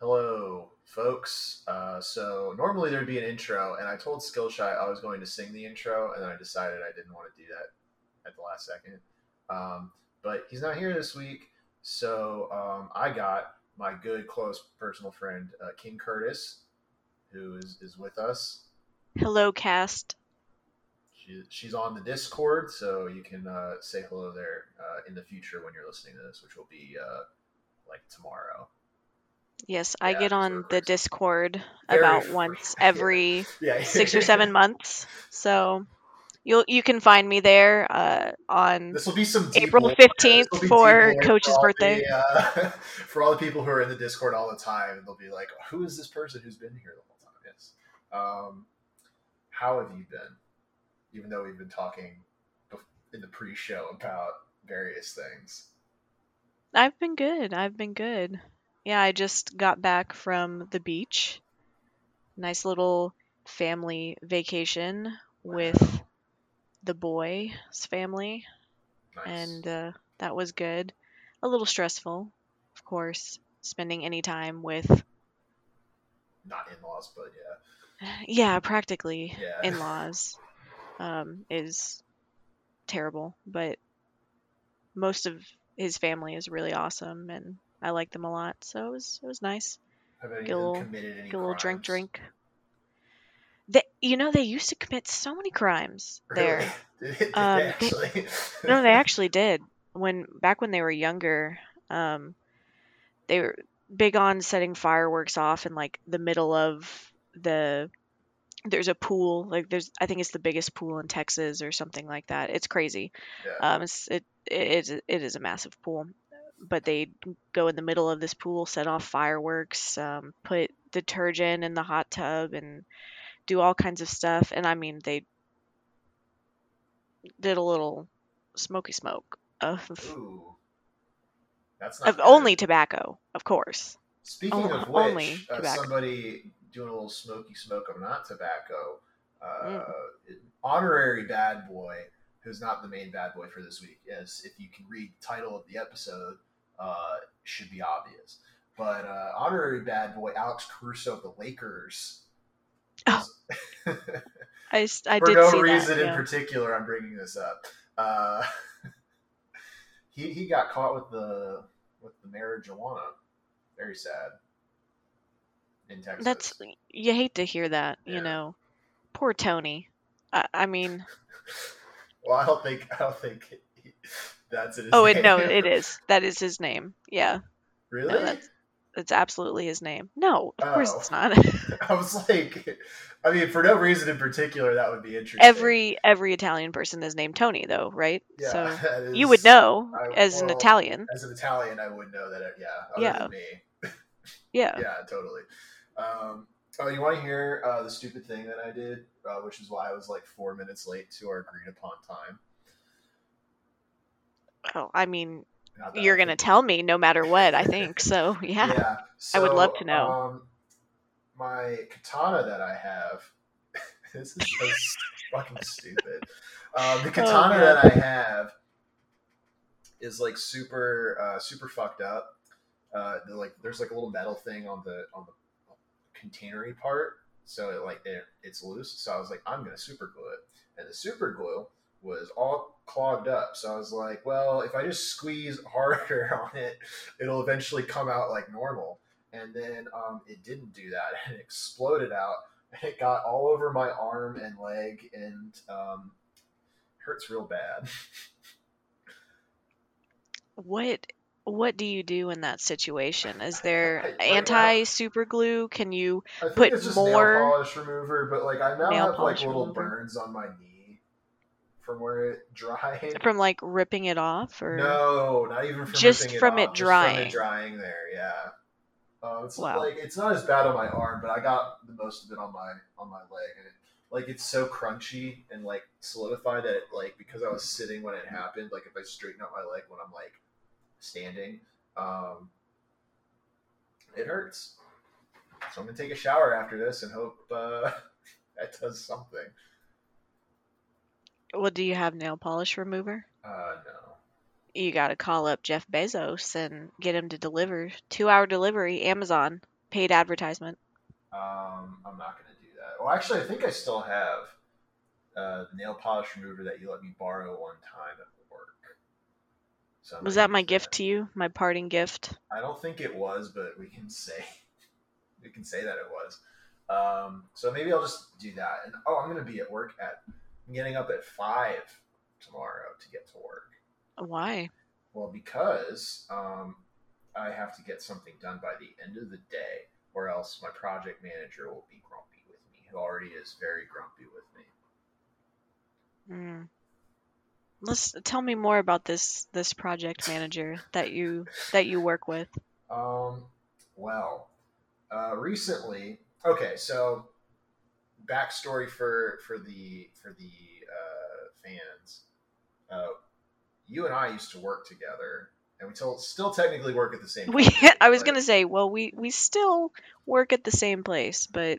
Hello, folks. Uh, so normally there'd be an intro, and I told Skillshy I was going to sing the intro, and then I decided I didn't want to do that at the last second. Um, but he's not here this week, so um, I got my good, close, personal friend uh, King Curtis, who is, is with us. Hello, cast. She, she's on the Discord, so you can uh, say hello there uh, in the future when you're listening to this, which will be uh, like tomorrow. Yes, I Yeah, get on the. Discord Very about once every Yeah, six or seven months. So you'll you can find me there uh, on This will be some deep April lore. 15th will be for lore Coach's all birthday. the, uh, for all the people who are in the Discord all the time, they'll be like, "Who is this person who's been here the whole time?" Yes. Um, how have you been? Even though we've been talking bef- in the pre-show about various things. I've been good. I've been good. Yeah, I just got back from the beach. Nice little family vacation with the boy's family, Nice. and uh, that was good. A little stressful, of course, spending any time with not in-laws, but yeah, yeah, practically yeah. in-laws um, is terrible, but most of his family is really awesome, and I like them a lot. So it was it was nice. get a little- Get a little drink, drink. They, you know, they used to commit so many crimes there. Really? Did Um, they actually? no, they actually did. When back when they were younger, um, they were big on setting fireworks off in like the middle of the. There's a pool, like there's, I think it's the biggest pool in Texas or something like that. It's crazy. Yeah. Um, it's, it it is it is a massive pool, but they go in the middle of this pool, set off fireworks, um, put detergent in the hot tub, and do all kinds of stuff. And I mean, they did a little smoky smoke of Ooh. That's not of only tobacco, of course. Speaking o- of which, only uh, somebody doing a little smoky smoke of not tobacco, uh, Mm. honorary bad boy, who's not the main bad boy for this week, as if you can read the title of the episode, uh, should be obvious. But uh, honorary bad boy Alex Caruso of the Lakers. Oh, I, I for no reason that. in particular, I'm bringing this up. Uh, he he got caught with the with the marijuana. Very sad. In Texas. That's you hate to hear that, Yeah. you know. Poor Tony. I, I mean, well. I don't think I don't think he- that's it. oh, it no, it is. That is his name. Yeah. Really? No, that's that's absolutely his name. No, of course Oh. it's not. I was like, I mean, for no reason in particular, that would be interesting. every every Italian person is named Tony, though, right? yeah, so that you would know I- as an Italian. As an Italian, I would know that. Yeah. Yeah. Yeah. yeah, totally. Um, oh, you want to hear uh, the stupid thing that I did, uh, which is why I was like four minutes late to our agreed upon time. Oh, I mean, you're gonna tell me no matter what. I think so. Yeah. I would love to know. Um, my katana that I have. this is so fucking stupid. Um, the katana Oh, that I have is like super, uh, super fucked up. Uh, like, there's like a little metal thing on the on the containery part, so it like it, it's loose. So I was like, I'm gonna super glue it, and the super glue was all clogged up. So I was like, well, if I just squeeze harder on it, it'll eventually come out like normal. And then um, it didn't do that, and it exploded out. And it got all over my arm and leg, and um, hurts real bad. What what do you do in that situation? Is there anti super glue? Can you Put more- nail polish remover, but like I now have like little remover. burns on my knee from where it dried. from like ripping it off or No, not even from Just from it off, just from drying. it drying there. Yeah. Uh, it's Wow. like it's not as bad on my arm, but I got the most of it on my on my leg, and it, like it's so crunchy and like solidified that it, like because I was sitting when it happened, like if I straighten out my leg when I'm like standing, um, it hurts. So I'm gonna take a shower after this and hope uh, that does something. Well, do you have nail polish remover? Uh, no. You got to call up Jeff Bezos and get him to deliver two hour delivery Amazon. paid advertisement. Um, I'm not gonna do that. Well, actually, I think I still have uh, the nail polish remover that you let me borrow one time at work. So was that my gift that. to you? My parting gift? I don't think it was, but we can say we can say that it was. Um, so maybe I'll just do that. And oh, I'm gonna be at work at. I'm getting up at five tomorrow to get to work. Why? Well, because um, I have to get something done by the end of the day, or else my project manager will be grumpy with me, who already is very grumpy with me. Hmm. Let's tell me more about this this project manager that you that you work with. Um. Well, uh, recently, okay, so backstory for for the for the uh, fans. Uh, you and I used to work together, and we still still technically work at the same. We I was gonna say, well, we we still work at the same place, but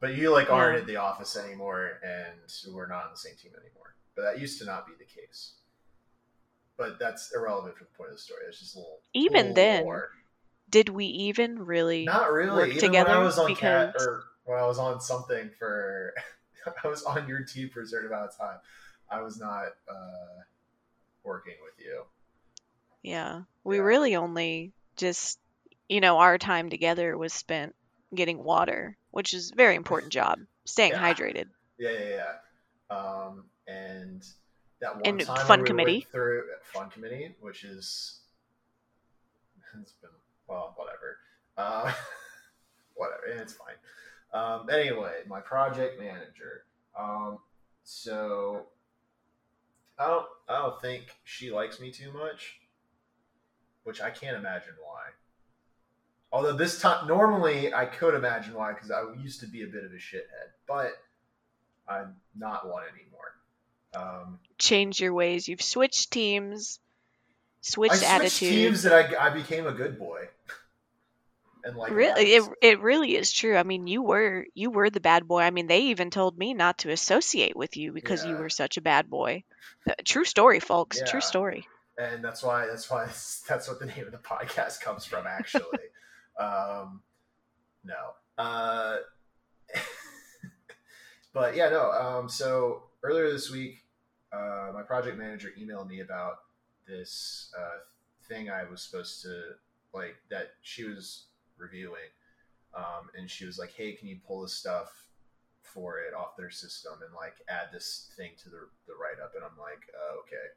but you like aren't at the office anymore, and we're not on the same team anymore. But that used to not be the case. But that's irrelevant for the point of the story. It's just a little. Even little then, did we even really not really work even together? When I was on because... cat or when I was on something for, I was on your team for a certain amount of time. I was not. uh working with you. Yeah. We yeah. really only just, you know, our time together was spent getting water, which is a very important job. Staying yeah. hydrated. Yeah, yeah, yeah. Um, and that one and time fun we committee through fun committee, which is it's been well, whatever. Uh, whatever, it's fine. Um, anyway, my project manager. Um, so I don't I don't think she likes me too much, which I can't imagine why. Although this time, normally I could imagine why because I used to be a bit of a shithead, but I'm not one anymore. Um, Change your ways. You've switched teams, switched, attitudes. I switched attitude. Teams that I, I became a good boy. and like really? It, it really is true. I mean you were you were the bad boy. I mean they even told me not to associate with you because yeah. you were such a bad boy. True story folks. Yeah. true story. And that's why that's why that's what the name of the podcast comes from actually. Um no. Uh but yeah no um so earlier this week uh my project manager emailed me about this uh thing i was supposed to like that she was reviewing, um, and she was like, "Hey, can you pull this stuff for it off their system and like add this thing to the the write up?" And I'm like, uh, "Okay."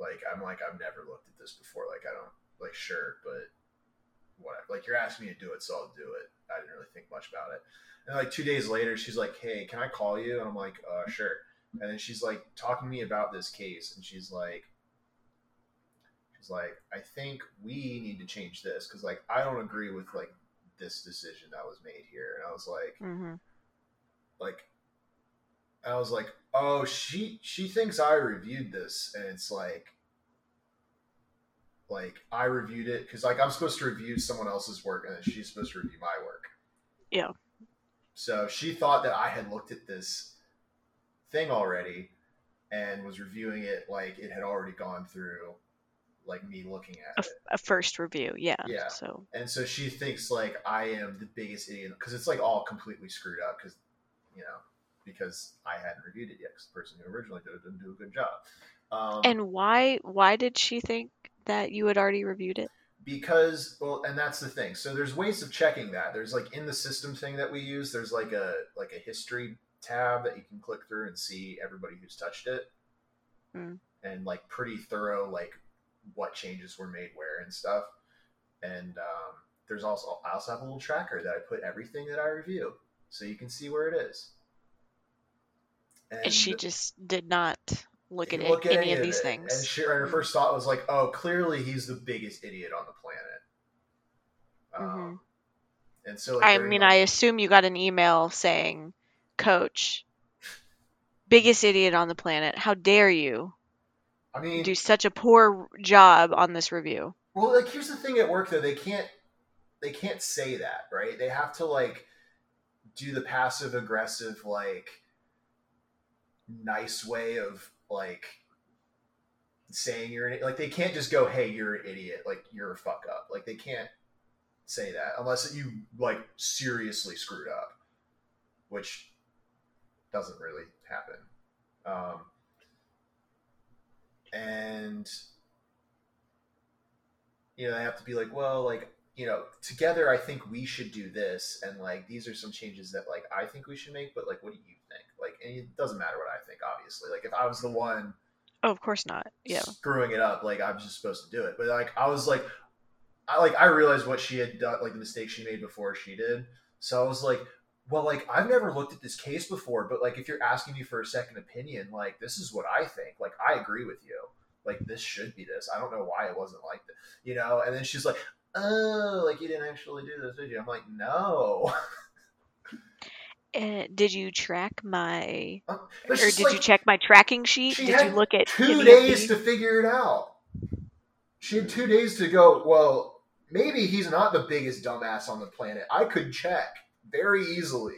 Like I'm like I've never looked at this before. Like I don't like sure, but what like you're asking me to do it, so I'll do it. I didn't really think much about it. And like two days later, she's like, "Hey, can I call you?" And I'm like, uh, "Sure." And then she's like talking to me about this case, and she's like, she's like, "I think we need to change this because like I don't agree with like this decision that was made here. And I was like, mm-hmm. like, I was like, oh, she she thinks I reviewed this, and it's like, like I reviewed it because like I'm supposed to review someone else's work, and then she's supposed to review my work. Yeah. So she thought that I had looked at this thing already and was reviewing it like it had already gone through like me looking at a, it. A first review, yeah. Yeah. So and so she thinks like I am the biggest idiot because it's like all completely screwed up because you know because I hadn't reviewed it yet because the person who originally did it didn't do a good job. Um, and why why did she think that you had already reviewed it? Because well, and that's the thing. So there's ways of checking that. There's like in the system thing that we use. There's like a like a history tab that you can click through and see everybody who's touched it. Mm. And like pretty thorough like what changes were made where and stuff. And um, there's also I also have a little tracker that I put everything that I review, so you can see where it is. And, and she just did not look at, look it, at any, any, of these it. things. And she, her first thought was like, "Oh, clearly he's the biggest idiot on the planet." Mm-hmm. Um, and so, like, I mean, the- I assume you got an email saying, "Coach, biggest idiot on the planet. How dare you?" I mean, do such a poor job on this review. Well, like here's the thing at work though, they can't they can't say that, right? They have to like do the passive aggressive like nice way of like saying you're an like they can't just go, "Hey, you're an idiot," like you're a fuck up. Like they can't say that unless you like seriously screwed up, which doesn't really happen. Um, and you know, they have to be like, well, like you know, together I think we should do this, and like these are some changes that like I think we should make, but like, what do you think? Like, and it doesn't matter what I think, obviously. Like, if I was the one, oh, of course not, yeah, screwing it up, like I'm just supposed to do it. But like, I was like, I like I realized what she had done, like the mistake she made before she did. So I was like, well, like I've never looked at this case before, but like if you're asking me for a second opinion, like this is what I think. Like I agree with you. Like this should be this. I don't know why it wasn't like this, you know. And then she's like, oh, like you didn't actually do this, did you? I'm like, no. Uh, did you track my, Uh, or did like- you check my tracking sheet? she Did had you look at two days to figure it out. She had two days to go. Well, maybe he's not the biggest dumbass on the planet. I could check very easily.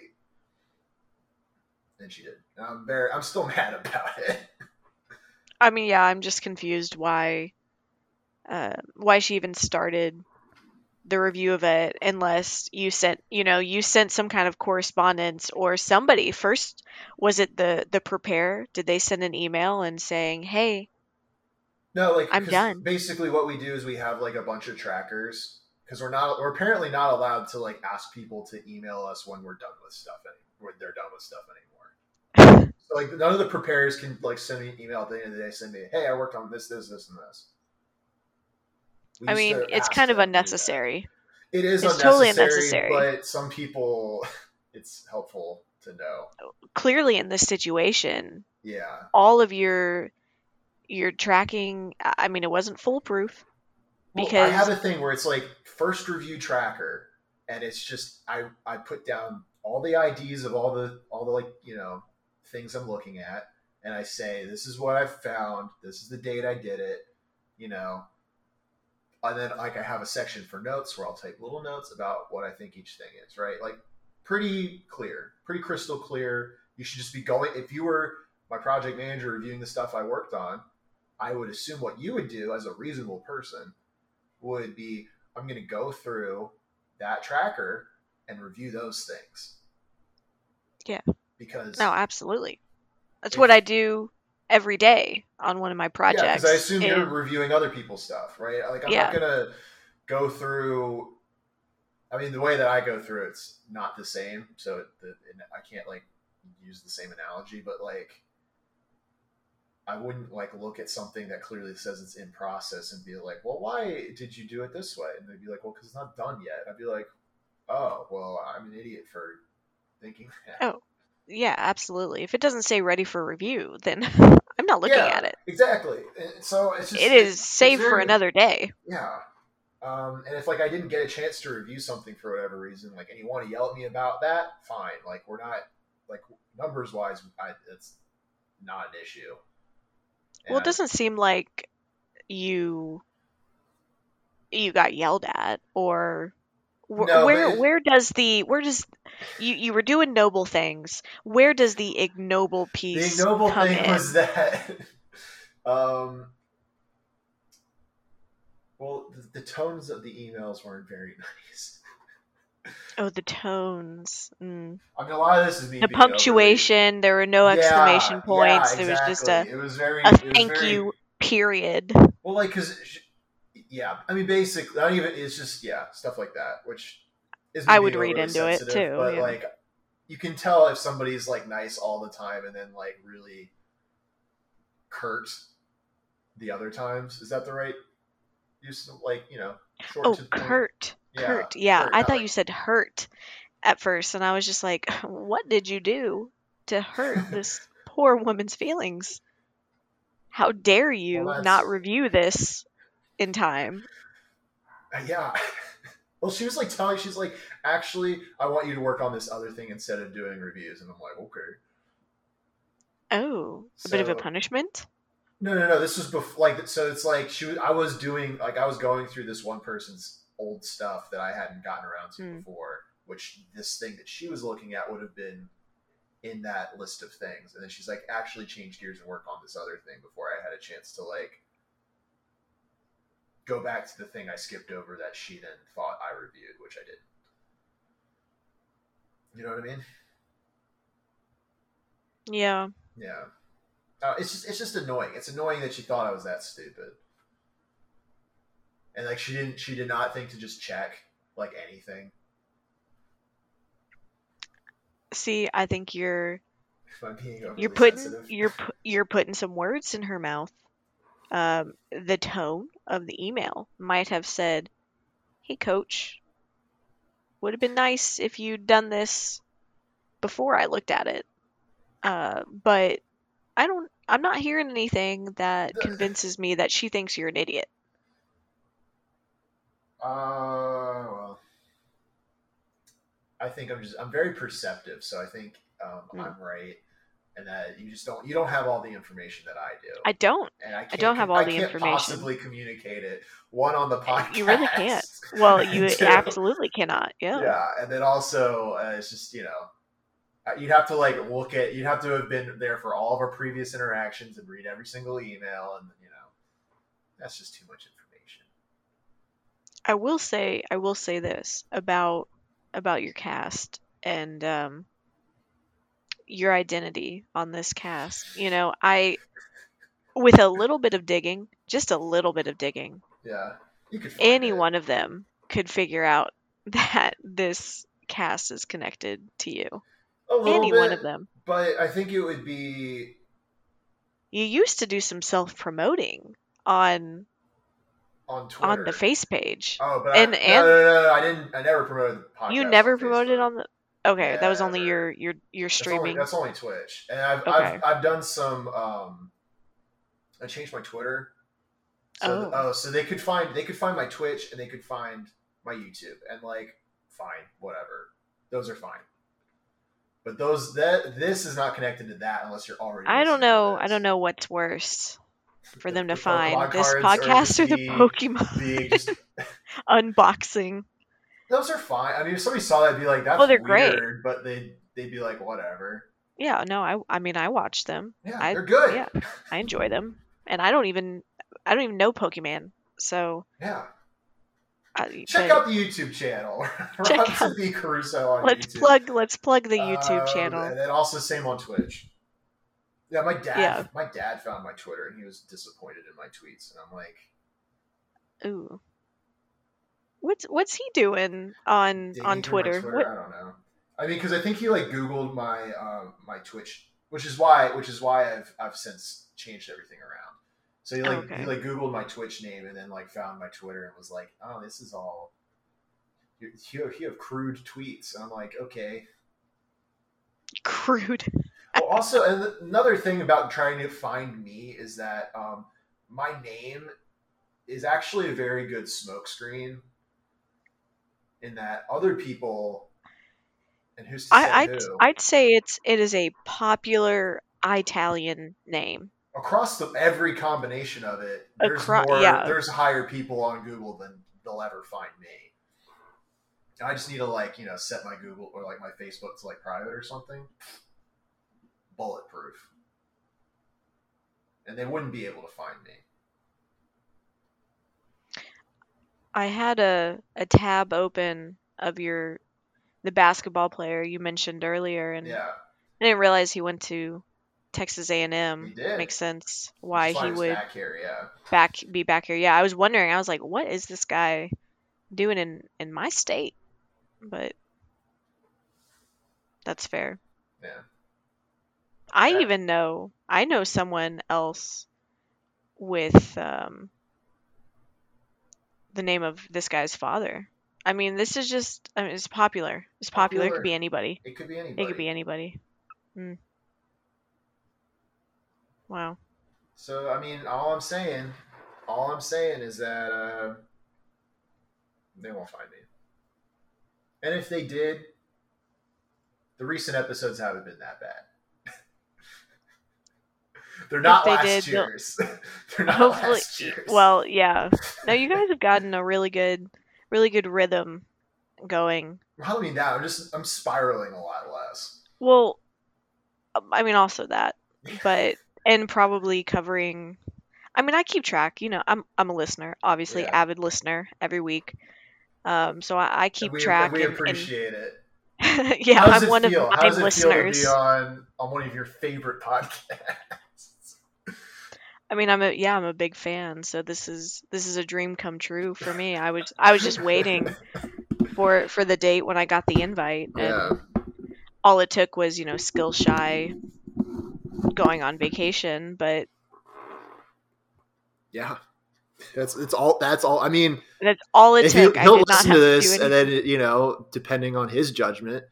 And she did. And I'm very. I'm still mad about it. I mean, yeah, I'm just confused why, uh, why she even started the review of it, unless you sent, you know, you sent some kind of correspondence or somebody first. Was it the the prepare? Did they send an email and saying, "Hey, No, like i'm done. Basically, what we do is we have like a bunch of trackers because we're not. We're apparently not allowed to like ask people to email us when we're done with stuff. Any, when they're done with stuff anymore. so like none of the preparers can like send me an email at the end of the day. Send me, hey, I worked on this, this, this, and this. We I mean, it's kind of them to do that. unnecessary." It is It's unnecessary, totally unnecessary. but some people, it's helpful to know. Clearly, in this situation, Yeah, all of your your tracking. I mean, it wasn't foolproof. Well, Because- I have a thing where it's like first review tracker, and it's just I I put down all the IDs of all the all the like you know things I'm looking at, and I say this is what I found, this is the date I did it, you know, and then like I have a section for notes where I'll type little notes about what I think each thing is, right? Like pretty clear, pretty crystal clear. You should just be going if you were my project manager reviewing the stuff I worked on, I would assume what you would do as a reasonable person would be I'm going to go through that tracker and review those things. Yeah. Because No, absolutely. That's If- what I do every day on one of my yeah, projects. because I assume you're reviewing other people's stuff, right? Like I'm Yeah. not going to go through. I mean, the way that I go through it's not the same, so the, I can't like use the same analogy, but like. I wouldn't like look at something that clearly says it's in process and be like, "Well, why did you do it this way?" And they'd be like, "Well, because it's not done yet." I'd be like, "Oh, well, I'm an idiot for thinking that." Oh, yeah, absolutely. If it doesn't say ready for review, then I'm not looking Yeah. at it. Exactly. And so it's just It is saved for another day. Yeah. Um, and if like I didn't get a chance to review something for whatever reason, like, and you want to yell at me about that, fine. Like we're not like numbers wise, I, it's not an issue. Well, it doesn't seem like you you got yelled at or wh- No, where it- where does the where does you you were doing noble things where does the ignoble piece? The ignoble come thing in was that, um, well, the, the tones of the emails weren't very nice. Oh the tones mm. I mean, a lot of this is the punctuation there were no Yeah, exclamation yeah, points there was just a. It was very. a it was thank very- you period Well, like, cause, sh- yeah, I mean, basically, not even. It's just yeah, stuff like that, which is. I would read into it, too, But yeah. like, you can tell if somebody's like nice all the time and then like really curt the other times. Is that the right use? Of, like, you know, short oh to the point? Yeah, curt yeah i thought you said hurt at first and i was just like what did you do to hurt this poor woman's feelings how dare you Well, not review this in time Uh, yeah. Well, she was like telling, she's like, actually, I want you to work on this other thing instead of doing reviews, and I'm like, okay. oh a bit of a So- punishment No, no, no. This was before, like, so it's like she. Was, I was doing, like, I was going through this one person's old stuff that I hadn't gotten around to Hmm. before, which this thing that she was looking at would have been in that list of things, and then she's like, actually change gears and work on this other thing before I had a chance to like go back to the thing I skipped over that she then thought I reviewed, which I didn't. You know what I mean? Yeah. Yeah. Uh, it's just it's just annoying. It's annoying that she thought I was that stupid, and like she didn't she did not think to just check like anything. See, I think you're you're putting sensitive. you're you're putting some words in her mouth. Um, the tone of the email might have said, "Hey, coach, would have been nice if you'd done this before I looked at it." Uh, but I don't. I'm not hearing anything that convinces me that she thinks you're an idiot. Uh, well, I think I'm just I'm very perceptive, so I think um, Mm. I'm right, and that you just don't you don't have all the information that I do, I don't. and I, can't, don't have all I the can't information. Possibly communicate it one on the podcast. You really can't. Well, you Two. absolutely cannot. Yeah. Yeah, and then also uh, it's just you know. uh, You'd have to like look at. You'd have to have been there for all of our previous interactions and read every single email, and you know, that's just too much information. I will say I will say this about about your cast and um your identity on this cast. You know, I with a little bit of digging, just a little bit of digging, Yeah, you could. Any it. one of them could figure out that this cast is connected to you. Any bit, one of them. But I think it would be You used to do some self-promoting on on Twitter. on the face page. Oh, but and- I, and- no, no, no, no, I didn't. I never promoted the podcast. you never on promoted on the Okay, that was only your your your That's only, streaming. that's only Twitch, and I've, Okay. I've I've done some. Um, I changed my Twitter. So Oh. oh, so they could find they could find my Twitch and they could find my YouTube and like fine whatever those are fine. But those that this is not connected to that unless you're already. I don't know. I don't know what's worse for them to find this podcast or the Pokemon the just unboxing. Those are fine. I mean, if somebody saw that, be like, "That's Well, they're great. but they they'd be like, "Whatever." Yeah, no, I I mean I watch them. Yeah, I- they're good. yeah. I enjoy them, and I don't even I don't even know Pokemon. So Yeah. I, Check out the YouTube channel. Check Robinson out- B. Caruso on let's YouTube. plug let's plug the YouTube Um, channel. and then also same on Twitch. Yeah, my dad. Yeah. My dad found my Twitter and he was disappointed in my tweets, and I'm like, Ooh. What's what's he doing on on my Twitter? I don't know. I mean, because I think he like Googled my um, my Twitch, which is why which is why I've I've since changed everything around. So he like Okay. he like Googled my Twitch name and then like found my Twitter and was like, oh, this is all. You, you, have, you have crude tweets, and I'm like, okay. crude. Well, also, and another thing about trying to find me is that um, my name is actually a very good smokescreen. In that other people, and who's to say I I'd, who, I'd say it's it is a popular Italian name. across the every combination of it, there's Acro- more, yeah. there's higher people on Google than they'll ever find me. I just need to like you know set my Google or like my Facebook to like private or something. Bulletproof, and they wouldn't be able to find me. I had a, a tab open of your the basketball player you mentioned earlier, and Yeah, I didn't realize he went to Texas A and M. Makes sense why he would back here. Yeah, back be back here. Yeah, I was wondering. I was like, what is this guy doing in in my state? But that's fair. yeah. I even know I know someone else with um the name of this guy's father. I mean, this is just I mean, it's popular. It's popular. It could be anybody. It could be anybody. It could be anybody. Hmm. Wow. So I mean, all I'm saying, all I'm saying is that uh, they won't find me. And if they did, the recent episodes haven't been that bad. They're not they last did, years. They're not Hopefully, last years. well, yeah. Now you guys have gotten a really good, really good rhythm going. I mean that. I'm just I'm spiraling a lot less. Well, um, I mean also that, but and probably covering. I mean, I keep track. You know, I'm I'm a listener, obviously Yeah. avid listener every week. Um, so I, I keep we, track. and we and- and- appreciate it. yeah, I'm one feel? of it listeners. feel to be on on one of your favorite podcasts? I mean, I'm a yeah, I'm a big fan. So this is this is a dream come true for me. I was I was just waiting for for the date when I got the invite, and Yeah. all it took was you know skill shy going on vacation. But Yeah. That's it's all that's all I mean that's all it took. I he'll not listen to to this do and then you know depending on his judgment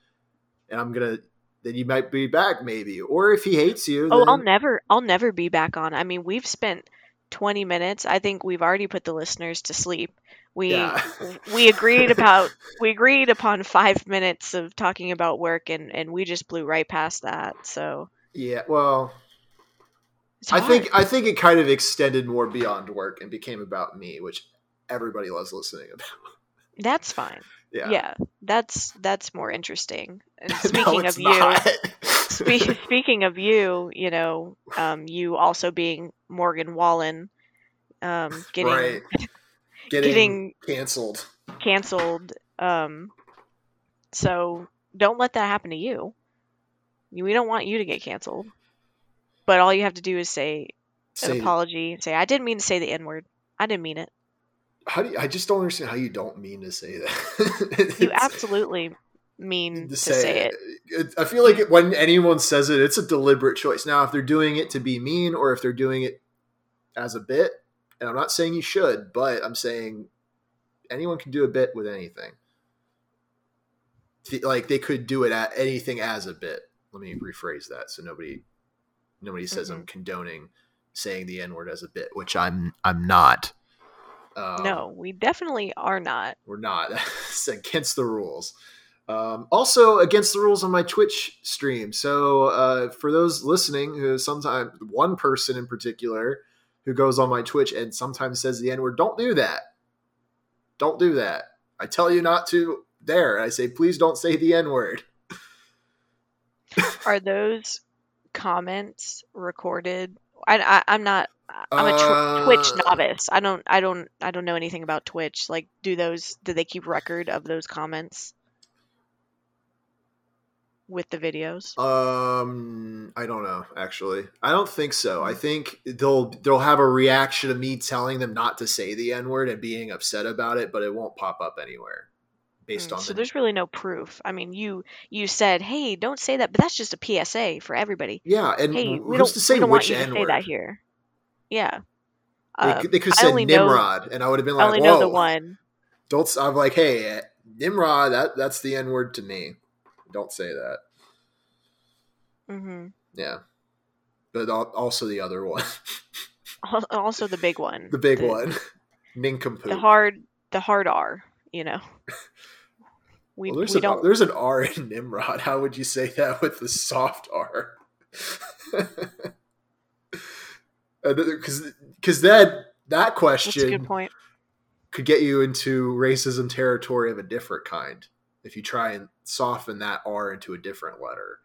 and i'm gonna then you might be back maybe or if he hates you Oh, then, I'll never I'll never be back on. I mean, we've spent 20 minutes. I think we've already put the listeners to sleep. We yeah we agreed about we agreed upon 5 minutes of talking about work and and we just blew right past that. So, yeah well i think i think it kind of extended more beyond work and became about me which everybody loves listening about that's fine. Yeah, Yeah. that's that's more interesting. And No, speaking it's of you, spe- speaking of you, you know, um, you also being Morgan Wallen, um, getting right getting, getting canceled canceled. Um, so don't let that happen to you. We don't want you to get canceled. But all you have to do is say an Say- apology. Say I didn't mean to say the n word. I didn't mean it. How do you, i just don't understand how you don't mean to say that You absolutely mean to to say it. it. I feel like it, when anyone says it, it's a deliberate choice. Now, if they're doing it to be mean or if they're doing it as a bit, and I'm not saying you should, but I'm saying anyone can do a bit with anything. Like they could do it at anything as a bit. Let me rephrase that so nobody nobody says I'm mm-hmm. condoning saying the N word as a bit, which I'm I'm not. Um, no, we definitely are not. we're not. it's against the rules. Um, also against the rules on my Twitch stream. So uh, for those listening, who sometimes one person in particular who goes on my Twitch and sometimes says the N word, don't do that. Don't do that. I tell you not to. There, I say, please don't say the N word. Are those comments recorded? I, I I'm not. I'm a tw- Twitch Uh, novice. I don't. I don't. I don't know anything about Twitch. Like, do those? Do they keep record of those comments with the videos? Um, I don't know. Actually, I don't think so. I think they'll they'll have a reaction of me telling them not to say the n word and being upset about it, but it won't pop up anywhere based Mm, on so the there's really no proof. I mean, you you said, "Hey, don't say that," but that's just a PSA for everybody. yeah. And Hey, who's don't, to say we don't want which you to n say that here. Yeah. They, Uh, could- they could have said only know- Nimrod, and I would have been like, I only "Whoa, know the one. don't." I'm like, "Hey, Nimrod, that that's the n word to me. Don't say that." hmm Yeah, but also the other one, Also, the big one. the big the, one, nincompoop. The hard, the hard R. You know. We, well, there's we an don't. there's an R in Nimrod. How would you say that with the soft R? Uh, because because that that question good point. could get you into racism territory of a different kind if you try and soften that R into a different letter.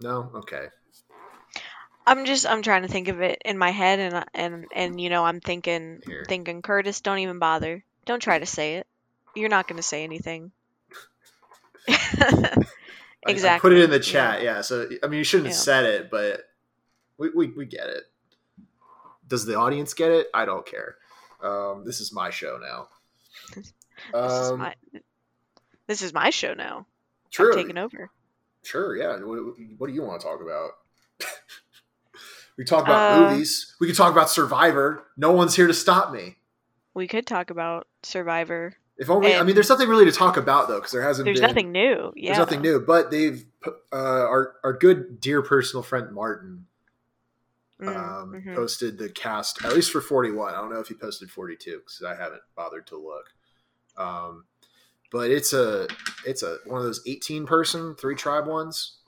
No, okay. I'm just I'm trying to think of it in my head and and and you know I'm thinking Here. thinking Curtis don't even bother. Don't try to say it. You're not going to say anything. I- I Exactly, put it in the chat. Yeah. So I mean, you shouldn't have Yeah. said it, but we, we we get it. Does the audience get it? I don't care. Um, this is my show now. this is Um, my this is my show now. true. I'm taking over. Sure. Yeah. What, what do you want to talk about? we talk about Uh, movies. We could talk about Survivor. No one's here to stop me. We could talk about Survivor. If only. I mean, there's nothing really to talk about though, because there hasn't There's been. nothing new. Yeah. There's nothing new, but they've uh, our our good dear personal friend Martin Mm, um, mhm. posted the cast at least for 41. I don't know if he posted 42 because I haven't bothered to look. Um, but it's a it's a one of those 18 person three tribe ones.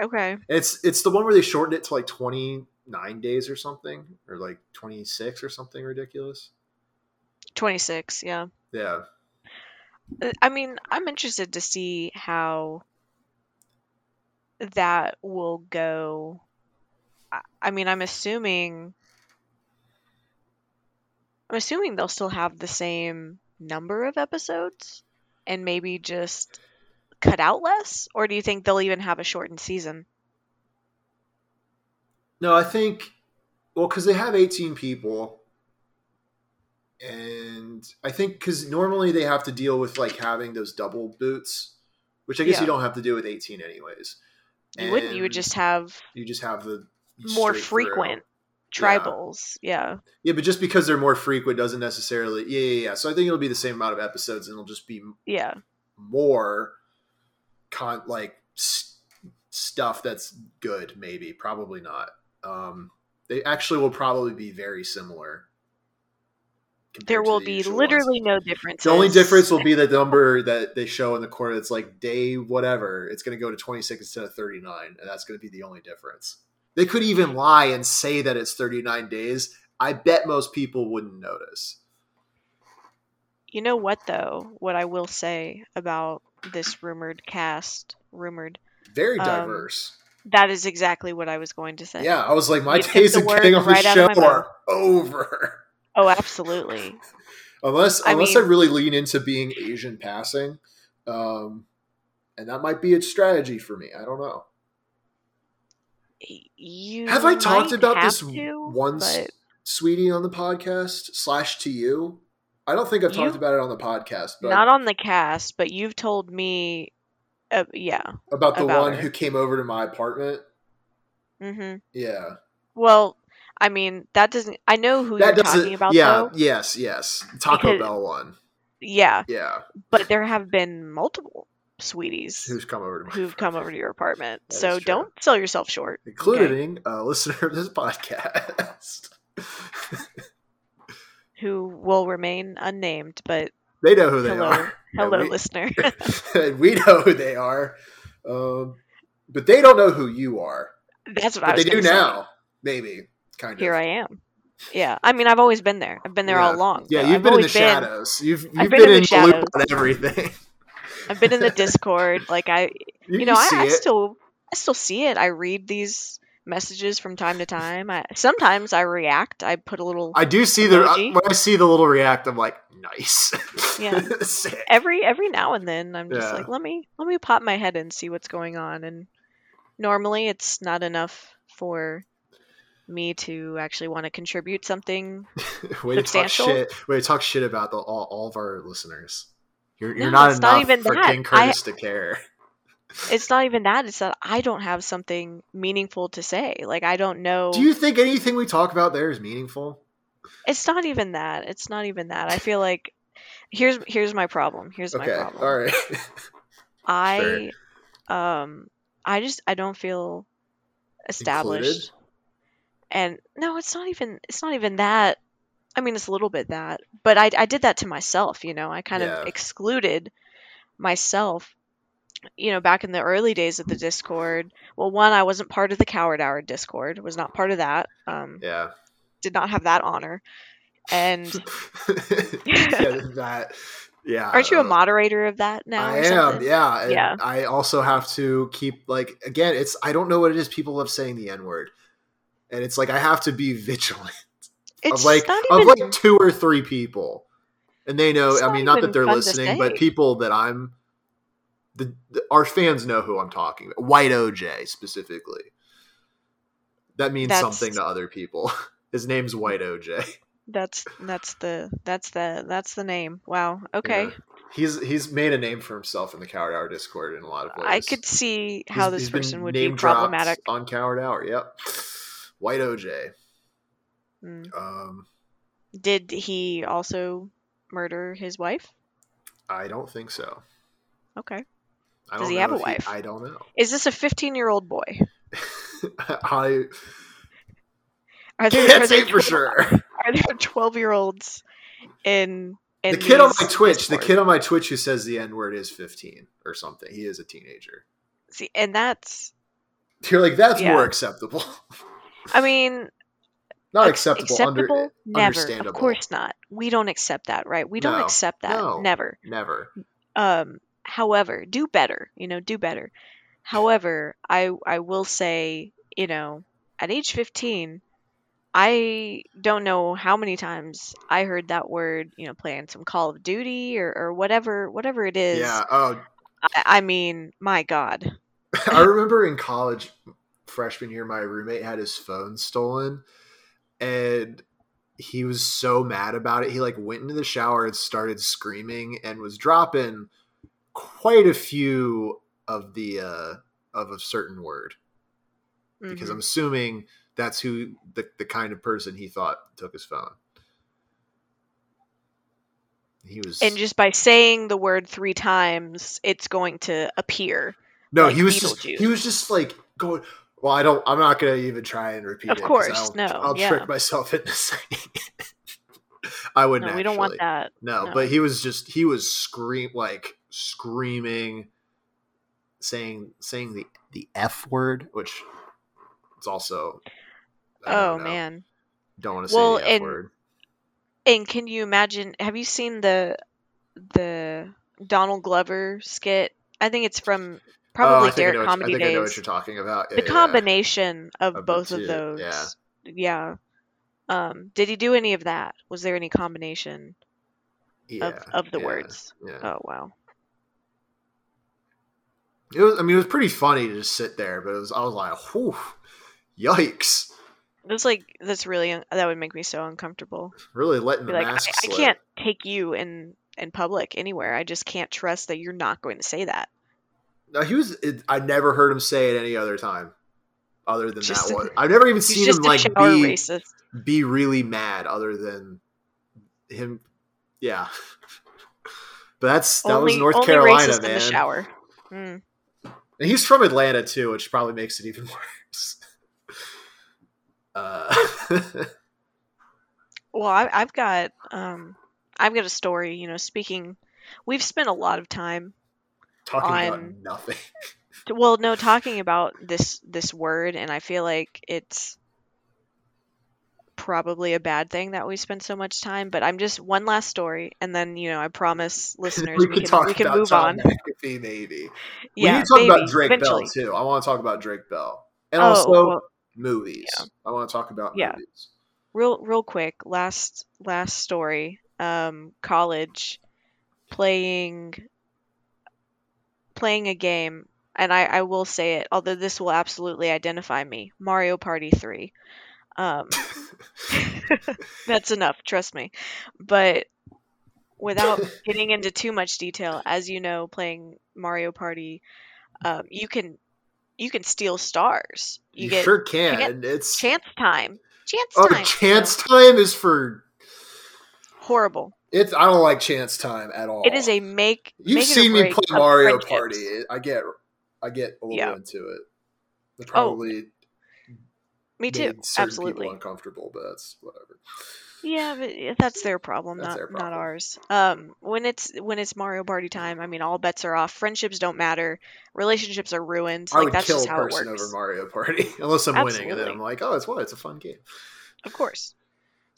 Okay. It's it's the one where they shortened it to like 29 days or something, or like 26 or something ridiculous. 26. Yeah. Yeah, Uh, I mean, I'm interested to see how that will go I- mean, I'm assuming. I'm assuming they'll still have the same number of episodes, and maybe just cut out less. Or do you think they'll even have a shortened season? No, I think well because they have 18 people, and I think because normally they have to deal with like having those double boots, which I guess Yeah. you don't have to do with 18 anyways. You wouldn't. You would just have you just have the more straight through. frequent Yeah. tribals. Yeah. Yeah, but just because they're more frequent doesn't necessarily. Yeah, yeah, yeah. So I think it'll be the same amount of episodes, and it'll just be Yeah. more con like s- stuff that's good. Maybe, probably not. Um, they actually will probably be very similar. Compared There will the be literally ones. no difference. The only difference will be the number that they show in the corner. That's like day whatever. It's going to go to twenty six instead of thirty nine, and that's going to be the only difference. They could even lie and say that it's thirty nine days. I bet most people wouldn't notice. You know what though? What I will say about this rumored cast, rumored, Very Um, diverse. that is exactly what I was going to say. yeah, I was like, my You took days the of getting on the right show are over. Oh, absolutely. unless I unless I mean- really lean into being Asian passing, um, and that might be a strategy for me. I don't know. You Have I talked about this to, once, but sweetie, on the podcast slash to you? I don't think I've talked You- about it on the podcast, but not on the cast. But you've told me, uh, yeah. about the about one her. who came over to my apartment. Mm-hmm. Yeah, Well, I mean, that doesn't. I know who that you're talking about, yeah, though. yes, yes. Taco Because- Bell one. Yeah, Yeah, but there have been multiple sweeties who's come over to my who've come over to your apartment. That so don't sell yourself short. okay? including a listener of this podcast. Who will remain unnamed, but they know who they hello, are. hello, And we- listener. we know who they are, um, but they don't know who you are. That's what I But was they do say. now, maybe. Kind of. Here I am. Yeah, I mean, I've always been there. I've been there all along. Yeah, you've I've been in the always been- shadows. You've you've been, been in in the the loop shadows. on everything. I've been in the Discord. Like I, You, you know, I, I still, I still see it. I read these messages from time to time. I sometimes I react. I put a little I do see the uh, when I see the little react. I'm like, nice. Yeah. Every every now and then. I'm just Yeah. like, let me let me pop my head and see what's going on. And normally it's not enough for me to actually want to contribute something. Way to talk shit. Way to talk shit about the, all, all of our listeners. You're, you're No, not enough not even for that. King Curtis to care. It's not even that. It's that I don't have something meaningful to say. Like I don't know. Do you think anything we talk about there is meaningful? It's not even that. It's not even that. I feel like here's here's my problem. Here's my problem. all right. I um I just I don't feel established. And no, it's not even it's not even that. I mean, it's a little bit that, but I I did that to myself, you know. I kind Yeah. of excluded myself you know, back in the early days of the Discord. Well, one, I wasn't part of the Coward Hour Discord. Was not part of that. Um yeah. did not have that honor. And yeah, that. Yeah. aren't you a uh, moderator of that now? I am, yeah. and Yeah. I also have to keep like again, it's I don't know what it is. People love saying the N word, and it's like I have to be vigilant It's of like not of like two or three people, and they know. I mean, not that they're listening, but people that I'm. The, the our fans know who I'm talking about. White OJ specifically. That means That's- something to other people. His name's White OJ. That's that's the that's the that's the name. Wow. Okay. Yeah. He's he's made a name for himself in the Coward Hour Discord in a lot of ways. I could see how He's- this he's person would be problematic. on Coward Hour. Yep, White OJ. Mm. Um, Did he also murder his wife? I don't think so. Okay. I Does he have a if wife? I don't know. Is this a 15 year old boy? I Are there, can't are say for sure. Are there 12 year olds in in The kid on my Twitch, the kid on my Twitch who says the N word is 15 or something. He is a teenager. See, and that's You're like, that's Yeah. more acceptable. I mean, Not acceptable, acceptable? under Never. understandable. Of course not. We don't accept that, right? We don't No. accept that. No. Never. Never. um however do better you know do better however i i will say you know at age 15, I don't know how many times I heard that word, you know, playing some Call of Duty or, or whatever, whatever it is. Yeah. Oh, I, I mean, my God. I remember in college, freshman year, my roommate had his phone stolen, and he was so mad about it. He like went into the shower and started screaming and was dropping quite a few of the uh of a certain word because Mhm. I'm assuming that's who the, the kind of person he thought took his phone. He was And just by saying the word three times, it's going to appear. no, like he was just, he was just like going. Well, I don't. I'm not gonna even try and repeat it. Of it. course, I'll, no, I'll yeah. trick myself into saying. it. I wouldn't. No, we don't want that. No, No. but he was just he was scream like screaming, saying saying the the f word, which it's also. Oh know. man. don't want to say Well, the f and- word. And can you imagine? Have you seen the the Donald Glover skit? I think it's from probably I think I Derrick know what- Comedy I think I know what Days. you're talking about. the Yeah, yeah. combination of Of both of those. yeah. Yeah. Um, did he do any of that? Was there any combination Yeah, of, of the yeah, words? Yeah. Oh wow. It was. I mean, it was pretty funny to just sit there, but it was. I was like, "Whew, yikes!" That's like that's really that would make me so uncomfortable. Really letting Be the like I, mask I slip. can't take you in in public anywhere. I just can't trust that you're not going to say that. No, he was. It, I never heard him say it any other time, other than Just that one. I've never even seen him like be racist. be really mad, other than him. Yeah, but that's that only was North only Carolina, man. in the shower. Mm. And he's from Atlanta too, which probably makes it even worse. Uh, Well, I, I've got um, I've got a story. You know, speaking, we've spent a lot of time. Talking about nothing. Well, no, talking about this this word, and I feel like it's probably a bad thing that we spend so much time. But I'm just one last story, and then you know, I promise listeners we we, can we can move Tom on. McAfee, maybe. we need to talk maybe, about Drake eventually. Bell too. I want to talk about Drake Bell, and Oh, also well, movies. yeah. I want to talk about Yeah. movies. real real quick last last story um college playing playing a game and I, I will say it although this will absolutely identify me mario party 3 um that's enough trust me. But without getting into too much detail as you know playing mario party um, you can you can steal stars. You, You, get sure can. chance- it's chance time. Chance time. oh, time. chance time is for horrible it's. I don't like chance time at all. It is a make. You've make seen me play Mario. Party. I get. I get a little Yeah. into it. It Oh, probably Me too. Absolutely. uncomfortable, but that's whatever. Yeah, but that's their problem, That's not their not ours. Um, when it's when it's Mario Party time, I mean, all bets are off. Friendships don't matter. Relationships are ruined. I Like would that's kill just a how it person works. over Mario Party unless I'm winning, and then I'm like, oh, it's what? It's a fun game. Of course.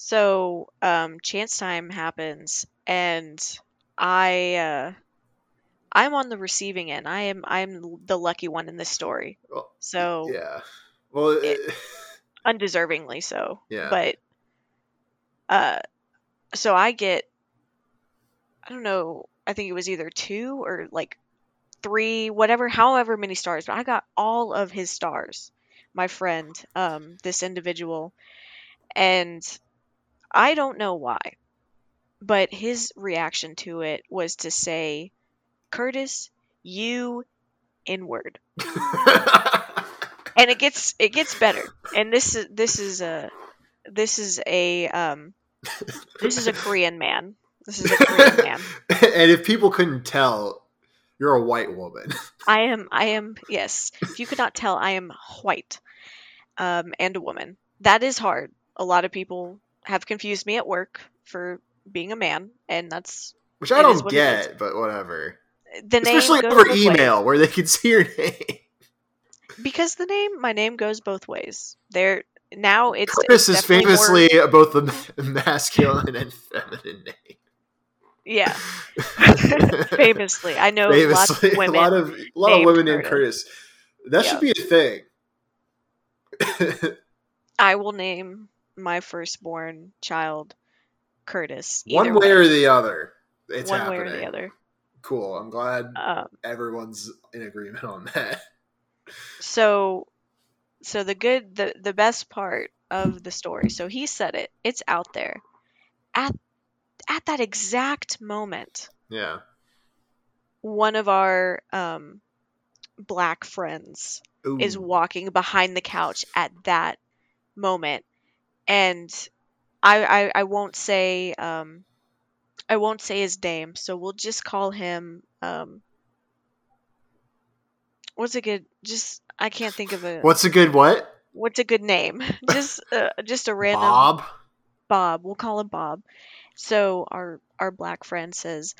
So, um, chance time happens, and I, uh, I'm on the receiving end. I am, I'm the lucky one in this story. Well, So, yeah. Well, it- it- undeservingly so. Yeah. But, uh, so I get, I don't know, I think it was either two or like three, whatever, however many stars, but I got all of his stars, my friend, um, this individual. And I don't know why, but his reaction to it was to say, Curtis, you inward. And it gets it gets better. And this is this is a this is a um this is a Korean man. This is a Korean man. and if people couldn't tell, you're a white woman. I am I am yes. If you could not tell, I am white. Um and a woman. That is hard. A lot of people have confused me at work for being a man, and that's Which I don't what it is. get, but whatever. the Especially over email where they can see your name. because the name my name goes both ways. There now it's Curtis it's is definitely more- famously both the masculine and feminine name. yeah famously. I know lots of women. a lot of a lot of women named Curtis. Curtis. That should be a thing. I will name my firstborn child Curtis. One either way or the other. It's one happening. way or the other. Cool. I'm glad Um, everyone's in agreement on that. so so the good the the best part of the story so he said it it's out there at at that exact moment Yeah. one of our um black friends is walking behind the couch at that moment and I, I i won't say um i won't say his name so we'll just call him um what's a good just i can't think of a What's a good what? what's a good name just uh, just a random Bob? Bob. We'll call him Bob. So our our black friend says,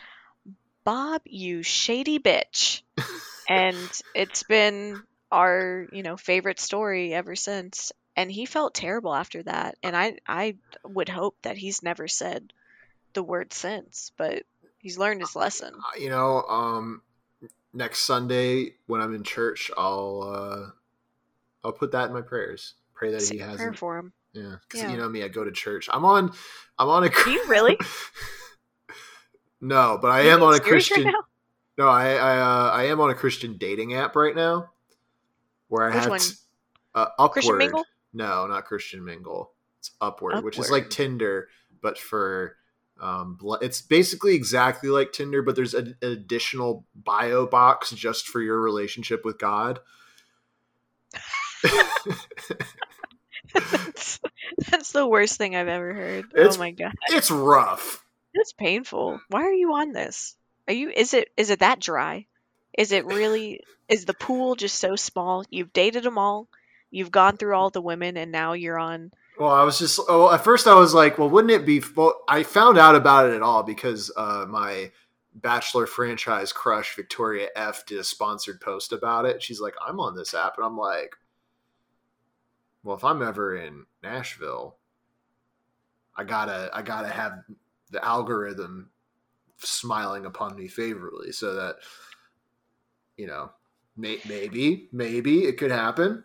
"Bob, you shady bitch," and it's been our you know favorite story ever since. And he felt terrible after that. And I I would hope that he's never said the word since, but he's learned his lesson. Uh, You know, um next Sunday when I'm in church, I'll uh I'll put that in my prayers. Pray that Say he a prayer for him. Yeah, 'cause Yeah. you know me, I go to church. I'm on, I'm on a. Do you really? no, but I am on a Christian. Right? No, I I, uh, I am on a Christian dating app right now, where I Which have t- uh, upward. No, not Christian Mingle. It's upward, which is like Tinder, but for um, it's basically exactly like Tinder, but there's a, an additional bio box just for your relationship with God. that's, that's the worst thing I've ever heard. It's- oh my god. it's rough. It's painful. Why are you on this? Are you is it is it that dry? Is it really is the pool just so small? You've dated them all. You've gone through all the women and now you're on Well, I was just oh, at first I was like, well, wouldn't it be? Well, I found out about it at all because uh, my Bachelor franchise crush Victoria F did a sponsored post about it. She's like, I'm on this app, and I'm like, well, if I'm ever in Nashville, I gotta I gotta have the algorithm smiling upon me favorably, so that you know, may, maybe maybe it could happen.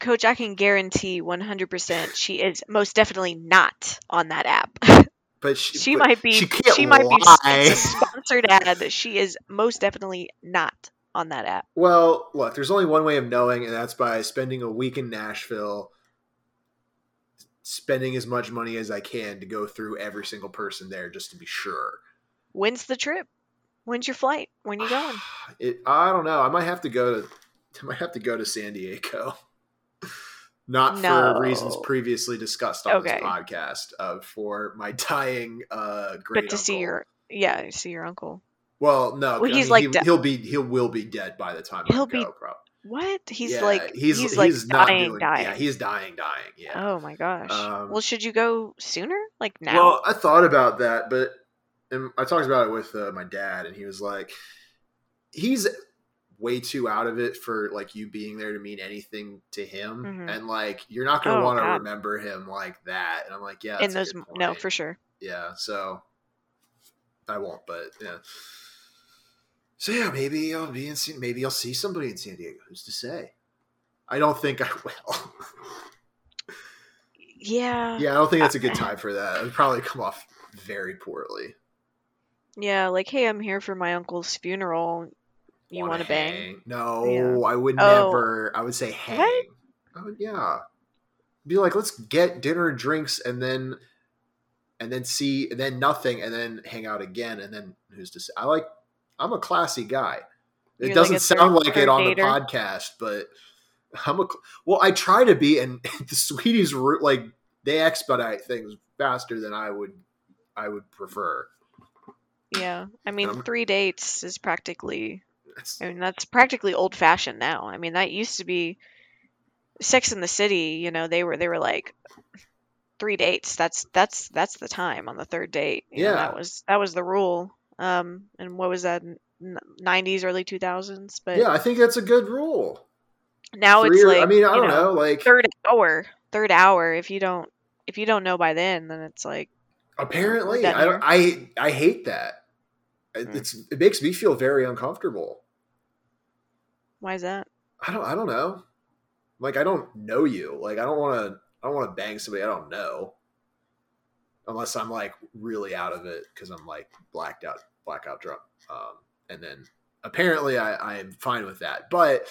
Coach, I can guarantee 100% she is most definitely not on that app. But she, she but might be She she might be lie. a sponsored ad. She is most definitely not on that app. Well, look, there's only one way of knowing, and that's by spending a week in Nashville, spending as much money as I can to go through every single person there just to be sure. When's the trip? When's your flight? When you going? It, I don't know. I might have to go to. I might have to go to San Diego. Not for reasons previously discussed on Okay. this podcast. Uh, for my dying uh, great But to see your yeah, see your uncle. Well, no, Well, I he's mean, like he, de- he'll be he will be dead by the time He'll I be go. Probably. What? He's Yeah, like he's he's, he's, like not dying, doing. dying. Yeah, he's dying, dying. Yeah. Oh my gosh. Um, well, should you go sooner? Like now? Well, I thought about that, but I talked about it with uh, my dad, and he was like, he's way too out of it for like you being there to mean anything to him, Mhm. and like you're not going to Oh, want to remember him like that. And I'm like, yeah, In those no, for sure. yeah. So I won't, but yeah. So yeah, maybe I'll be in. San- Maybe I'll see somebody in San Diego. Who's to say? I don't think I will. Yeah. yeah, I don't think that's a good time for that. It would probably come off very poorly. Yeah, like hey, I'm here for my uncle's funeral. You Wanna bang? No, Yeah. I would Oh. never. I would say hang. What? I would, yeah. Be like, let's get dinner and drinks, and then, and then see, and then nothing, and then hang out again, and then who's to say? I like. I'm a classy guy. It You're like doesn't a sound like it on the podcast, but I'm a. Well, I try to be, and the sweeties like they expedite things faster than I would. I would prefer. Yeah. I mean, three dates is practically. I mean, that's practically old fashioned now. I mean, that used to be Sex in the City. You know, they were they were like three dates. That's that's that's the time on the third date. You know, Yeah. that was that was the rule. Um, and what was that? Nineties, early two thousands. But yeah, I think that's a good rule. now Three it's or- like I mean, I don't know, like third hour. Third hour. If you don't if you don't know by then, then it's like Apparently, I, don't, I I hate that. Hmm. It's it makes me feel very uncomfortable. Why is that? I don't I don't know. Like I don't know you. Like I don't want to. I don't want to bang somebody I don't know, unless I'm like really out of it because I'm like blacked out, blackout drunk. Um, and then apparently I, I am fine with that. But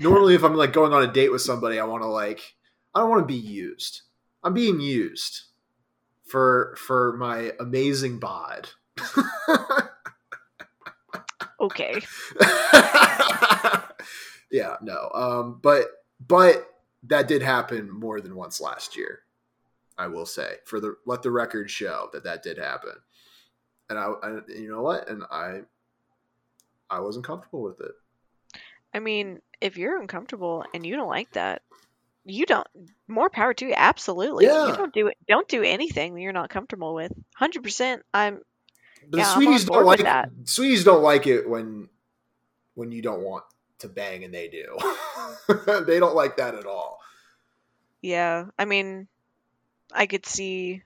normally, if I'm like going on a date with somebody, I want to like I don't want to be used. I'm being used for for my amazing bod. Okay. yeah, no. Um, but but that did happen more than once last year. I will say for the let the record show that that did happen, and I, I you know what, and I I wasn't comfortable with it. I mean, if you're uncomfortable and you don't like that, you don't. More power to you. Absolutely. Yeah. You don't do it. Don't do anything that you're not comfortable with. Hundred percent. I'm. But Yeah, the sweeties on don't like that. sweeties don't like it when when you don't want to bang and they do. they don't like that at all. Yeah. I mean, I could see. You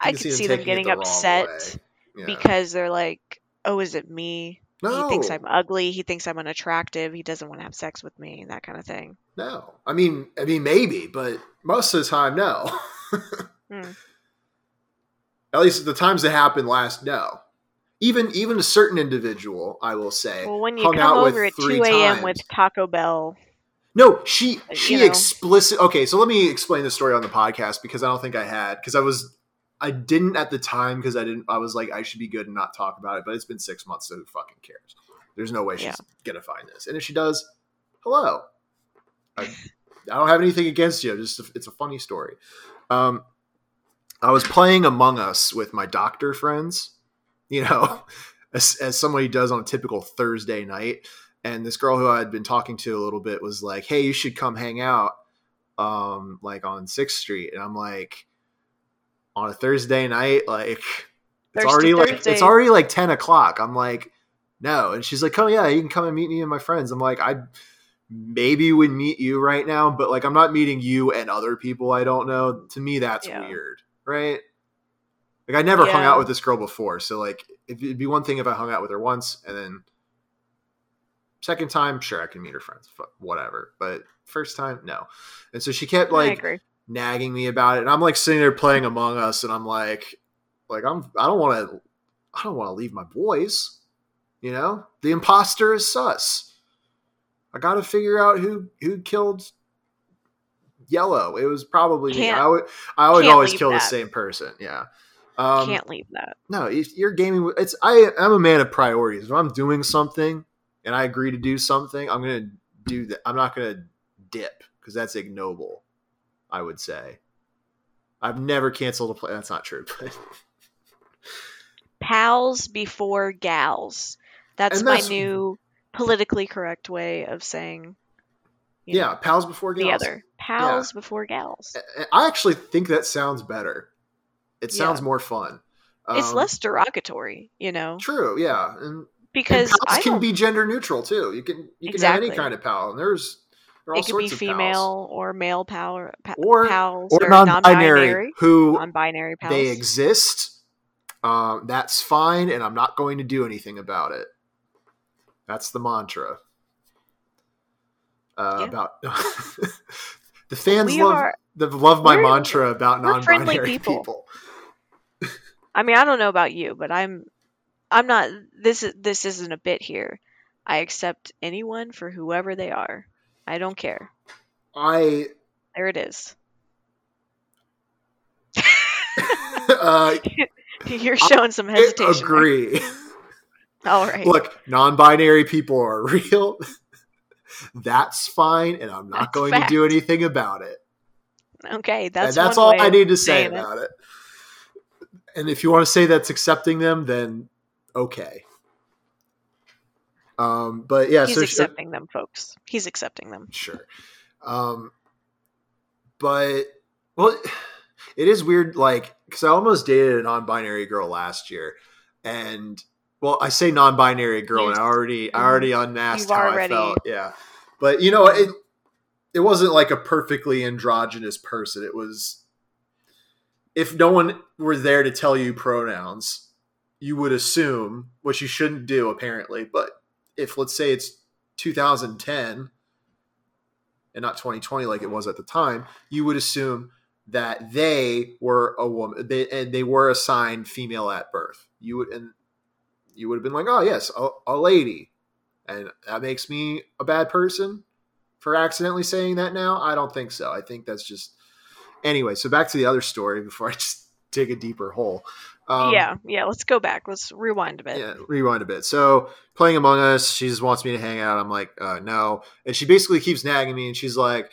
I could see them taking it getting the upset. Yeah. because they're like, "Oh, is it me? no, He thinks I'm ugly. He thinks I'm unattractive. He doesn't want to have sex with me. That kind of thing." no. I mean, I mean, maybe, but most of the time, no. Hmm. At least the times that happened last, no. Even even a certain individual, I will say, Well, when you hung come out with over at three 2 a.m. with Taco Bell, No, she Uh, she you know. explicit. Okay, so let me explain the story on the podcast because I don't think I had because I was I didn't at the time because I didn't. I was like I should be good and not talk about it. But it's been six months, so who fucking cares? There's no way she's Yeah. gonna find this, and if she does, hello. I, I don't have anything against you. Just it's a funny story. Um, I was playing Among Us with my doctor friends, you know, as, as somebody does on a typical Thursday night and this girl who I had been talking to a little bit was like, "Hey, you should come hang out, um, like on Sixth Street." And I'm like, on a Thursday night, like it's already like it's already like ten o'clock. I'm like, no, and she's like, "Oh yeah, you can come and meet me and my friends." I'm like, I maybe would meet you right now, but like I'm not meeting you and other people I don't know. To me, that's Yeah. weird, right? Like I never hung out with this girl before, so like it'd be one thing if I hung out with her once and then second time, sure, I can meet her friends, whatever. But first time, no. And so she kept like nagging me about it, and I'm like sitting there playing Among Us, and I'm like, like I'm I don't want to, I don't want to leave my boys. You know, the imposter is sus. I got to figure out who who killed Yellow. It was probably me. I would I would always kill the same person. Yeah. Um, Can't leave that. no, if you're gaming. It's I. I'm a man of priorities. If I'm doing something and I agree to do something, I'm gonna do that. I'm not gonna dip because that's ignoble. I would say. I've never canceled a play. That's not true. But Pals before gals. That's, And my new politically correct way of saying. yeah, know, pals before the gals. other pals before gals. I actually think that sounds better. It sounds Yeah. more fun. it's Um, less derogatory, you know, true. Yeah, and, because and I pals can be gender neutral too. You can you can have any kind of pal, and there's there all it could be sorts of female or male pal, pa- Or- pals pals. or, or non-binary, non-binary, who non-binary pals. they exist. Um, that's fine, and I'm not going to do anything about it. That's the mantra. Uh, Yeah. About the fans We love are- the love my mantra about non-binary people. people. I mean, I don't know about you, but I'm I'm not this is this isn't a bit here. I accept anyone for whoever they are. I don't care. I There it is. uh, You're showing some hesitation. agree. All right. Look, non-binary people are real. That's fine, and I'm not That's going fact. to do anything about it. okay, And that's that's one all way I need to say saying it. about it. And if you want to say that's accepting them, then okay. Um, but yeah, He's so accepting them, folks. He's accepting them. sure. Um, but well, it is weird. Like, because I almost dated a non-binary girl last year, and well, I say non-binary girl, and I already, I already unmasked how already- I felt. Yeah, but you know, it it wasn't like a perfectly androgynous person. It was if no one were there to tell you pronouns, you would assume, which you shouldn't do apparently. But if let's say it's 2010, and not 2020 like it was at the time, you would assume that they were a woman they, and they were assigned female at birth. You would and you would have been like, "Oh, yes, a, a lady." And that makes me a bad person for accidentally saying that now? I don't think so. I think that's just anyway. So back to the other story before I just dig a deeper hole. Um, yeah, yeah. Let's go back. Let's rewind a bit. yeah, rewind a bit. So playing Among Us, she just wants me to hang out. I'm like, uh, no, and she basically keeps nagging me, and she's like,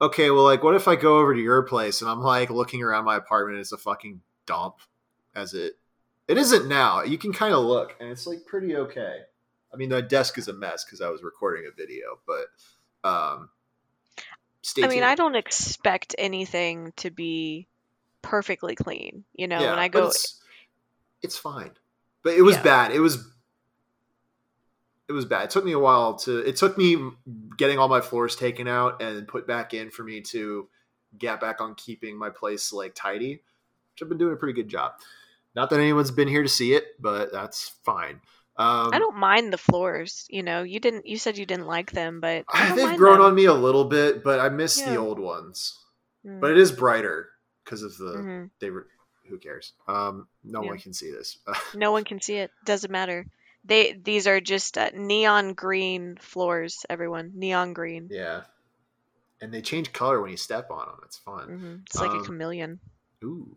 okay, well, like, what if I go over to your place? And I'm like looking around my apartment, it's a fucking dump, as it it isn't now. You can kind of look, and it's like pretty okay. I mean, the desk is a mess because I was recording a video, but um, stay I mean, tuned. I don't expect anything to be perfectly clean. You know, when I go, it's, it's fine. But it was Yeah. bad. It was it was bad. It took me a while to it took me getting all my floors taken out and put back in for me to get back on keeping my place like tidy, which I've been doing a pretty good job. Not that anyone's been here to see it, but that's fine. Um, I don't mind the floors. You know, you didn't. You said you didn't like them, but I they've grown them. on me a little bit, but I miss the old ones. Mm, But it is brighter because of the mhm. they were. Who cares? Um, no Yeah. one can see this. No one can see it. Doesn't matter. They these are just uh, neon green floors. Everyone, neon green. Yeah. And they change color when you step on them. It's fun. hmm It's like Um, a chameleon. Ooh,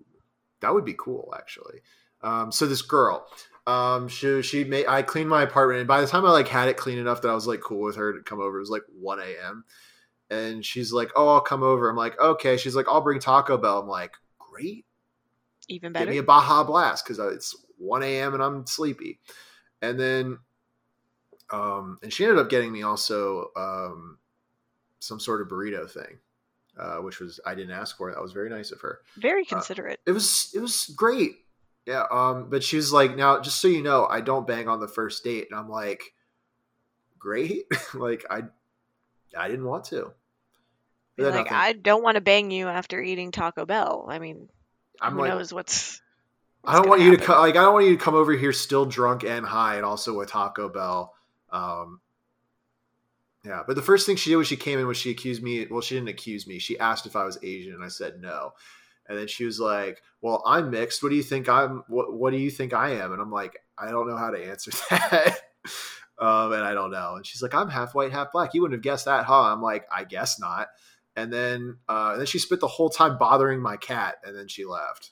that would be cool, actually. Um, so this girl, um, she she made I cleaned my apartment, and by the time I like had it clean enough that I was like cool with her to come over, it was like one a.m. And she's like, "Oh, I'll come over." I'm like, "Okay." She's like, "I'll bring Taco Bell." I'm like, "Great, Even better." give me a Baja Blast because it's one a.m. and I'm sleepy." And then, um, and she ended up getting me also um, some sort of burrito thing, uh, which was I didn't ask for. That was very nice of her Very considerate. it was it was great yeah um but she was like now just so you know i don't bang on the first date and i'm like great like i i didn't want to Be But then like, nothing. I don't want to bang you after eating Taco Bell. I mean, i'm who like knows what's. i don't want gonna you to happen. come like i don't want you to come over here still drunk and high and also with taco bell um yeah but the first thing she did when she came in was she accused me well she didn't accuse me she asked if i was asian and i said no and then she was like well i'm mixed. What do you think i'm what, what do you think i am? And i'm like i don't know how to answer that. Um and i don't know. And she's like i'm half white half black. You wouldn't have guessed that huh? I'm like i guess not. And then uh and then she spent the whole time bothering my cat and then she left.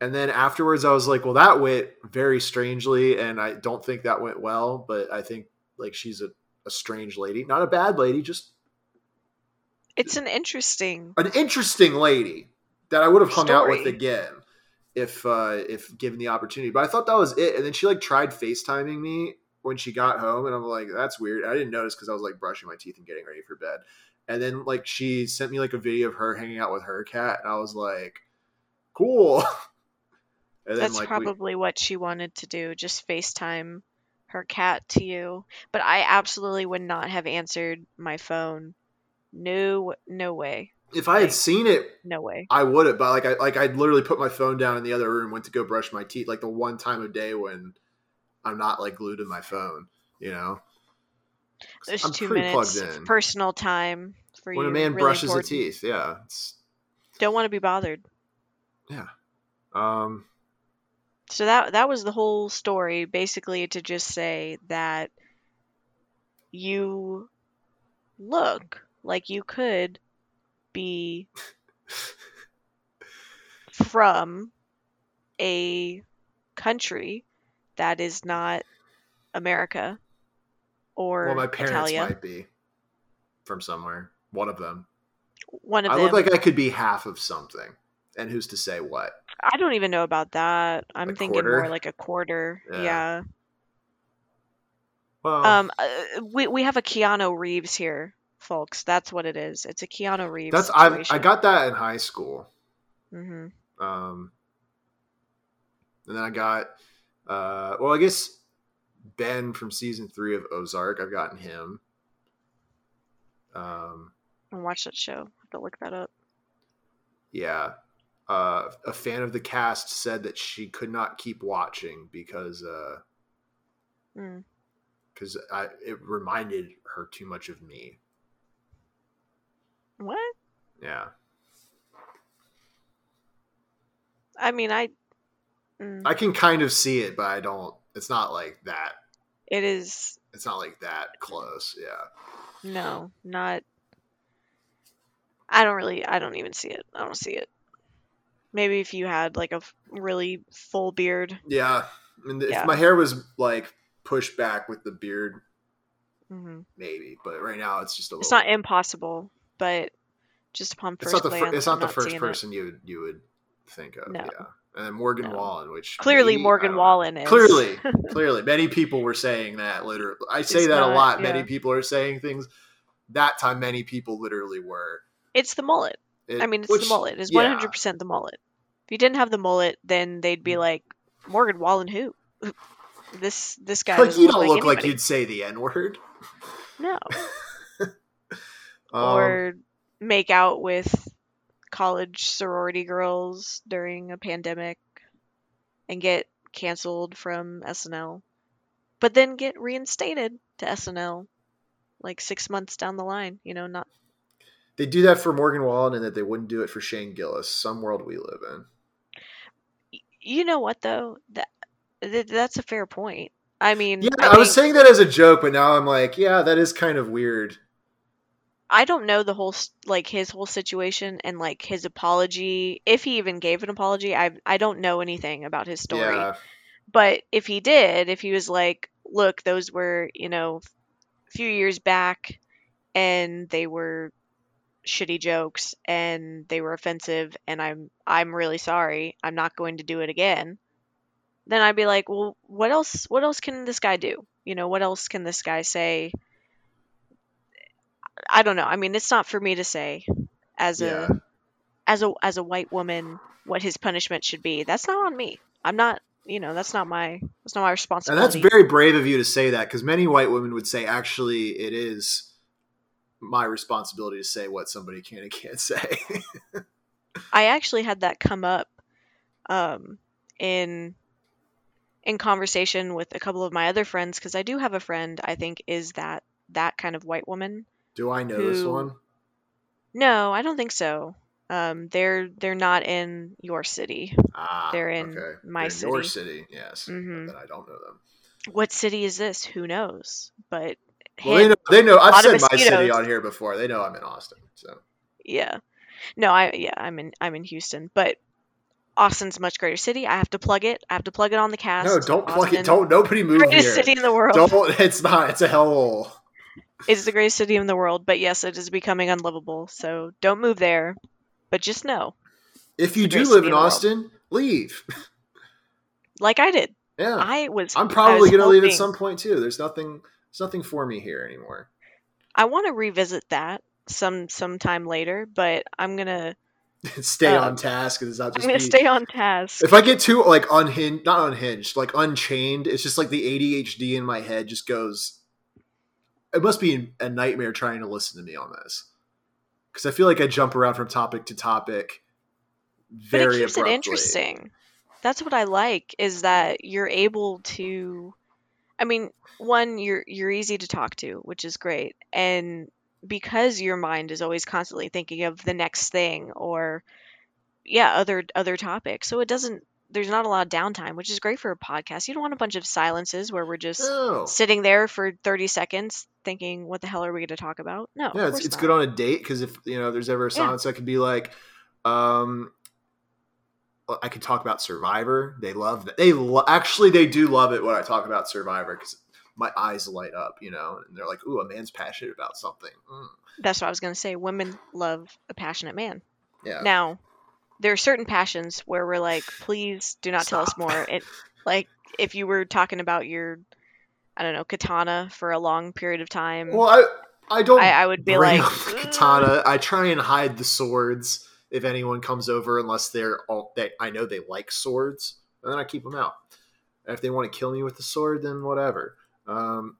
And then afterwards i was like well that went very strangely and i don't think that went well but i think like she's a, a strange lady. Not a bad lady just It's an interesting. an interesting lady that i would have hung out with again if uh if given the opportunity but i thought that was it and then she like tried facetiming me when she got home and i'm like that's weird i didn't notice because i was like brushing my teeth and getting ready for bed and then like she sent me like a video of her hanging out with her cat and i was like cool and That's like, we- probably what she wanted to do. Just FaceTime her cat to you. But I absolutely would not have answered my phone. No, no way, if I had seen it, no way. I would have. But like, I like I literally put my phone down in the other room, went to go brush my teeth. Like the one time of day when I'm not like glued to my phone, you know. There's I'm two minutes plugged in. personal time for when you. When a man really brushes important. his teeth, yeah. It's, Don't want to be bothered. Yeah. Um, So that that was the whole story, basically to just say that you look like you could be from a country that is not America or well, my parents Italia. might be from somewhere. One of them. One of them I them. look like I could be half of something, and who's to say what? I don't even know about that. I'm A thinking more like a quarter. Yeah. yeah. Well, Um, uh, we we have a Keanu Reeves here, folks. That's what it is. It's a Keanu Reeves. that's I. I got that in high school. hmm Um, and then I got, uh, well, I guess Ben from season three of Ozark. I've gotten him. Um, And watch that show. have to look that up. yeah. Uh, a fan of the cast said that she could not keep watching because uh, Mm. because I it reminded her too much of me. What? Yeah, I mean, I. mm, I can kind of see it, but I don't. It's not like that. It is It's not like that close. Yeah. no, not. I don't really. I don't even see it. I don't see it. Maybe if you had like a really full beard. Yeah. And if Yeah. my hair was like pushed back with the beard, mm-hmm. maybe. But right now, it's just a It's little. not impossible, but just upon It's first not the. Fir- glance, it's not the first seeing it. person you would you would think of. No. Yeah. And then Morgan No. Wallen, which Clearly, Morgan. Wallen is Clearly, clearly, many people were saying that. Literally, I say It's that a not, lot. Many people are saying things. That time, many people literally were. It's the mullet. It- I mean, it's which- the mullet. It's one hundred percent the mullet. If you didn't have the mullet, then they'd Mm. be like Morgan Wallen. Who? This this guy Like you don't look like anybody." you'd say the n word. no, Um, or make out with college sorority girls during a pandemic and get canceled from SNL, but then get reinstated to SNL like six months down the line. You know, not they do that for Morgan Wallen, and that they wouldn't do it for Shane Gillis. Some world we live in. you know what though that th- that's a fair point. I mean, Yeah, I I, was think- saying that as a joke, but now I'm like, yeah, that is kind of weird. I don't know the whole s- like his whole situation and like his apology if he even gave an apology. I I don't know anything about his story. Yeah, But if he did, if he was like, "Look, those were, you know, a few years back and they were shitty jokes and they were offensive and I'm I'm really sorry. I'm not going to do it again." Then I'd be like, "Well, what else what else can this guy do? You know, what else can this guy say?" I don't know. I mean, it's not for me to say as Yeah. a as a as a white woman what his punishment should be. That's not on me. I'm not, you know, that's not my that's not my responsibility. and that's very brave of you to say that because many white women would say, actually, it is my responsibility to say what somebody can and can't say. I actually had that come up um, in in conversation with a couple of my other friends because I do have a friend I think is that that kind of white woman. Do I know this one? No, I don't think so. Um, they're they're not in your city. Ah, They're in okay. my They're in Your city. city, yes. Mhm. Then I don't know them. What city is this? Who knows? But Well, they know. They know. I've said my city on here before. They know I'm in Austin. So Yeah. No, I yeah, I'm in I'm in Houston, but Austin's a much greater city. I have to plug it. I have to plug it on the cast. no, don't plug it. Don't. Nobody move Greatest here. city in the world. Don't. It's not. It's a hellhole. It's the greatest city in the world, but yes, it is becoming unlivable. So don't move there. But just know, If you do live in in. Austin, leave. like I did, Yeah, I was. I'm probably was going to leave at some point too. There's nothing. There's nothing for me here anymore. I want to revisit that some sometime later, but I'm gonna stay Uh, on task. It's not I'm gonna stay on task. If I get too like unhinged, not unhinged, like unchained, it's just like the ADHD in my head just goes. It must be a nightmare trying to listen to me on this, because I feel like I jump around from topic to topic. but Very it keeps abruptly. it interesting. That's what I like is that you're able to I mean, one you're you're easy to talk to, which is great. And because your mind is always constantly thinking of the next thing or yeah, other other topics. So it doesn't there's not a lot of downtime, which is great for a podcast. You don't want a bunch of silences where we're just No. sitting there for 30 seconds thinking what the hell are we going to talk about? No. Yeah, it's, it's good on a date because if you know there's ever a Yeah. silence, I could be like, um, I could talk about Survivor. They love that. They lo- actually they do love it when I talk about Survivor because my eyes light up, you know, and they're like, "Ooh, a man's passionate about something." Mm. That's what I was going to say. Women love a passionate man. Yeah, Now, there are certain passions where we're like, please do not tell us more. It like if you were talking about your, I don't know, katana for a long period of time, Well, I I don't. I, I would be like, katana. I try and hide the swords if anyone comes over, unless they're all they. I know they like swords, and then I keep them out. And if they want to kill me with the sword, then whatever. Um,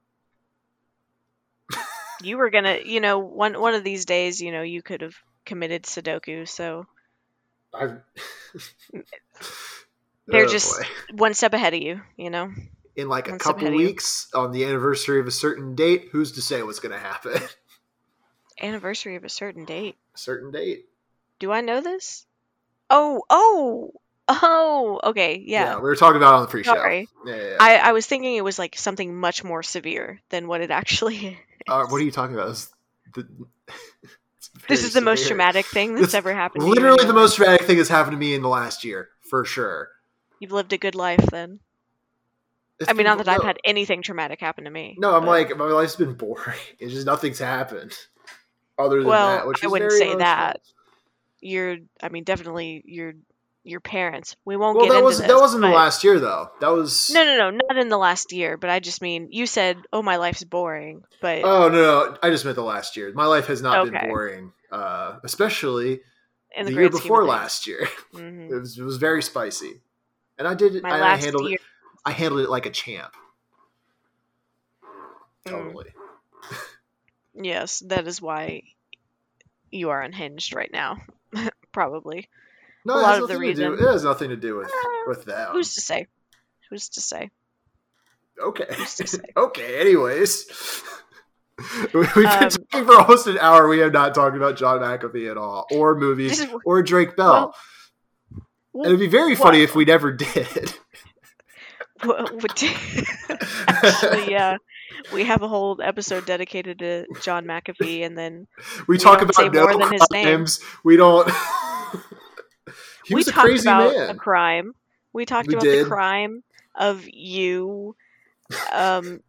you were gonna, you know, one one of these days, you know, you could have committed Sudoku. So I've. They're Oh, just- boy. one step ahead of you, you know. in like a one step couple ahead of you. weeks on the anniversary of a certain date. Who's to say what's going to happen? Anniversary of a certain date. a certain date. Do I know this? Oh, oh, oh. Okay, yeah. we were talking about it on the pre-show. Sorry. Yeah, yeah, yeah. I, I was thinking it was like something much more severe than what it actually is. uh, what are you talking about? The- This is the most traumatic thing that's It's ever happened. to Literally the most traumatic thing that's happened to me in the last year, for sure. You've lived a good life then. It's I mean, not that I've had anything traumatic happen to me. No, I'm but- like my life's been boring. It's just nothing's happened other than Well, that. Which I wouldn't say emotional. that. You're, I mean, definitely your your parents. We won't Well, get that into was this. that wasn't the last year though. That was No, no, no, not in the last year. But I just mean, you said, "Oh, my life's boring," but Oh no, no, I just meant the last year. My life has not Okay. been boring, uh, especially in the, the, year great scheme of before last year. Mhm. It was it was very spicy, and I did. My I, I handled year. it. I handled it like a champ. Mm. Totally. Yes, that is why you are unhinged right now. Probably. No, A it lot has of the nothing to do. It has nothing to do with Uh, with them. Who's to say? Who's to say? okay? to say? okay. Anyways, we've been Um, talking for almost an hour. We have not talked about John McAfee at all, or movies, is- or Drake Bell. Well, and it'd be very funny if we never did. Actually, yeah, we have a whole episode dedicated to John McAfee, and then We, We talk about no more than his name. We don't. He we a talked crazy about man. a crime. We talked We about did. the crime of you um,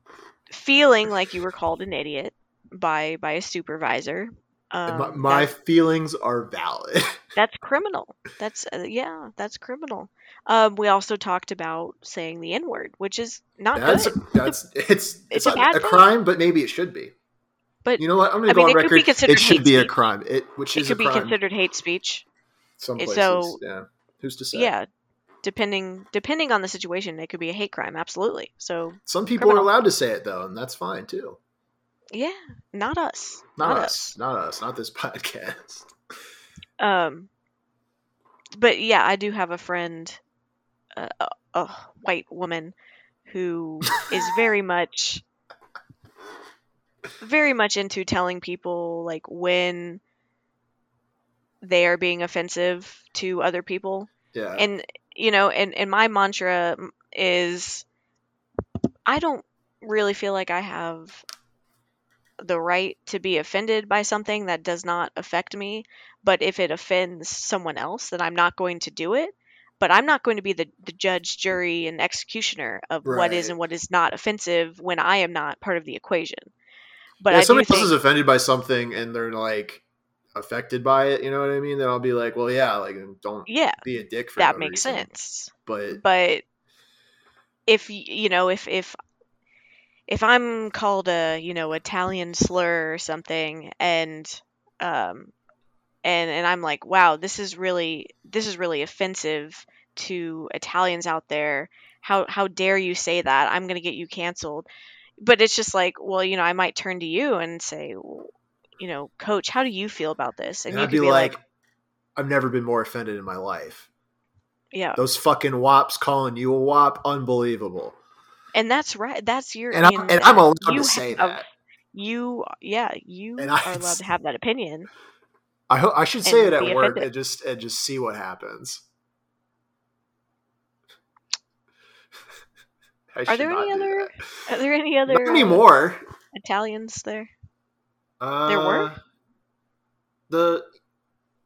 feeling like you were called an idiot by by a supervisor. Um, my, my feelings are valid. that's criminal. That's uh, yeah, that's criminal. Um, we also talked about saying the n word, which is not That's good. that's it's it's, a not bad a crime, but maybe it should be. But You know what? I'm going to go mean, on it could be considered It should be a crime. It which it is could a be crime. considered hate speech. Some places, so- yeah. Who's to say? Yeah, depending depending on the situation, it could be a hate crime. Absolutely. So Some people Criminal. are allowed to say it though, and that's fine too. yeah, not us. Not, us. Not us. Not this podcast. Um, but yeah, I do have a friend, uh, a, a white woman, who is very much, very much into telling people like when they are being offensive to other people, Yeah. and you know, and and my mantra is, I don't really feel like I have the right to be offended by something that does not affect me. But if it offends someone else then i'm not going to do it. But i'm not going to be the, the judge jury and executioner of what is and what is not offensive when i am not part of the equation. But yeah, if somebody else is offended by something and they're like affected by it, you know what I mean? Then I'll be like, well, yeah, like don't yeah be a dick for that no makes reason. sense But but if you know if if if i'm called a you know italian slur or something and um and and i'm like wow this is really this is really offensive to italians out there how how dare you say that i'm going to get you canceled but it's just like well you know i might turn to you and say you know coach how do you feel about this and and I'd be, be like, like I've never been more offended in my life. yeah Those fucking wops calling you a wop, unbelievable. and that's right that's your And I'm, and I'm allowed you to say have- that. you yeah you And I- are allowed to have that opinion I ho- I should say it at work offended. and just and just see what happens. Are there any other are there any other Not uh, anymore. italians there Uh, There were? the,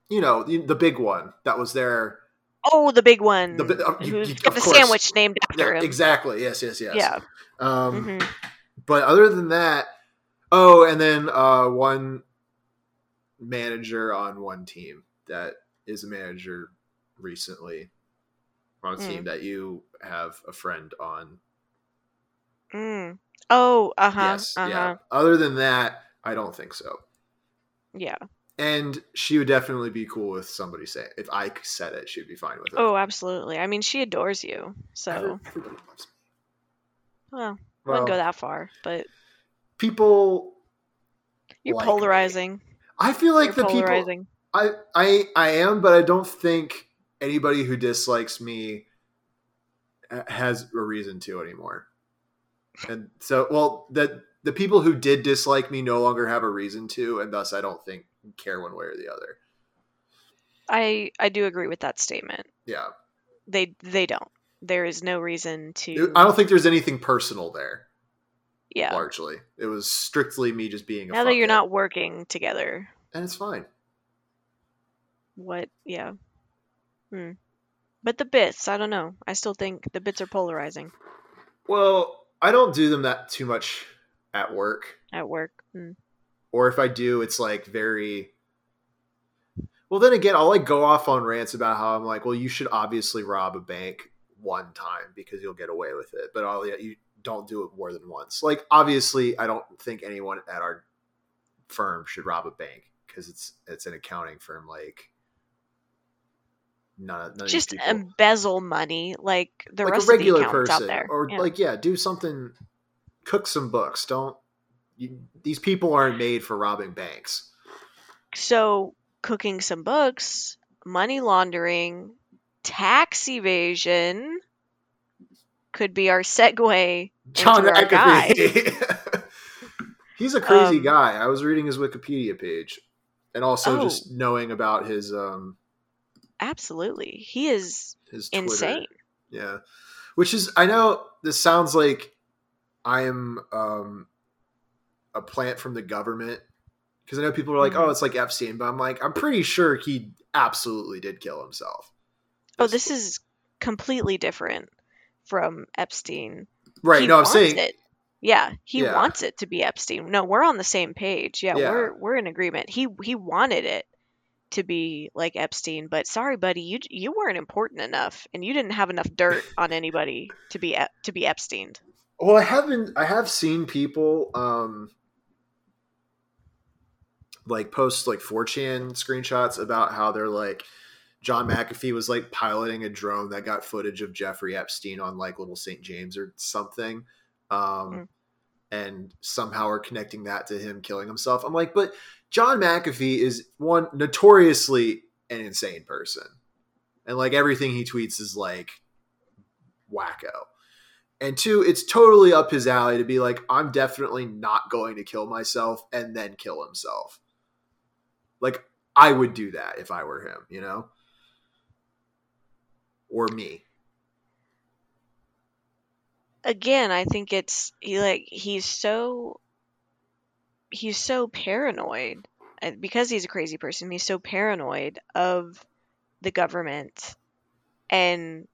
you know, the, the big one that was there. oh the big one The uh, you- you- the sandwich named after Yeah, him exactly. Yes. Yes. Yes. yeah Um, mhm. but other than that, oh, and then uh, one manager on one team that is a manager recently on a Mm. team that you have a friend on. mm. oh uh-huh yes, uh-huh yeah. Other than that, I don't think so. yeah And she would definitely be cool with somebody saying if I said it, she'd be fine with it. oh absolutely i mean she adores you so everybody loves me. well i Well, wouldn't go that far but people. you're like me. polarizing I feel like you're the people. I I I am, but I don't think anybody who dislikes me uh, has a reason to anymore. And so, well, that the people who did dislike me no longer have a reason to, and thus I don't think care one way or the other. I I do agree with that statement. Yeah, They they don't. There is no reason to. I don't think there's anything personal there. yeah. Largely, it was strictly me just being a Now that you're not working together, and it's fine. what? Yeah. Hmm. But the bits, I don't know. I still think the bits are polarizing Well, I don't do them that too much at work. at work. Hmm. or if I do, it's like very. Well, then again, I'll like go off on rants about how I'm like, well, you should obviously rob a bank one time because you'll get away with it, but all you don't do it more than once. Like, obviously, I don't think anyone at our firm should rob a bank because it's it's an accounting firm. Like, none, none Just embezzle money like the like rest a regular of the accountants person, out there. or Yeah. like yeah, do something, cook some books. Don't you, these people aren't made for robbing banks. So, cooking some books, money laundering, tax evasion could be our segue John our guy. He's a crazy Um, guy. I was reading his Wikipedia page, and also Oh. just knowing about his um Absolutely. He is his Twitter. insane. Yeah, which is I know this sounds like I am um a plant from the government because I know people are like, Mhm. oh, it's like Epstein, but I'm like, I'm pretty sure he absolutely did kill himself. Oh, this is completely different from Epstein. right. He no, I'm saying it. Yeah, he Yeah. wants it to be Epstein. No, we're on the same page. Yeah, Yeah. we're we're in agreement. He he wanted it to be like Epstein, but sorry, buddy, you you weren't important enough, and you didn't have enough dirt on anybody to be to be Epstein. Well, I have been. I have seen people um like post like 4chan screenshots about how they're like John McAfee was like piloting a drone that got footage of Jeffrey Epstein on like Little St. James or something. Um Mm. and somehow are connecting that to him killing himself. I'm like, but John McAfee is one notoriously an insane person. And like everything he tweets is like wacko. And two, it's totally up his alley to be like, I'm definitely not going to kill myself and then kill himself. Like, I would do that if I were him, you know? Or me. Again, I think it's he like he's so he's so paranoid uh, because he's a crazy person. He's so paranoid of the government, and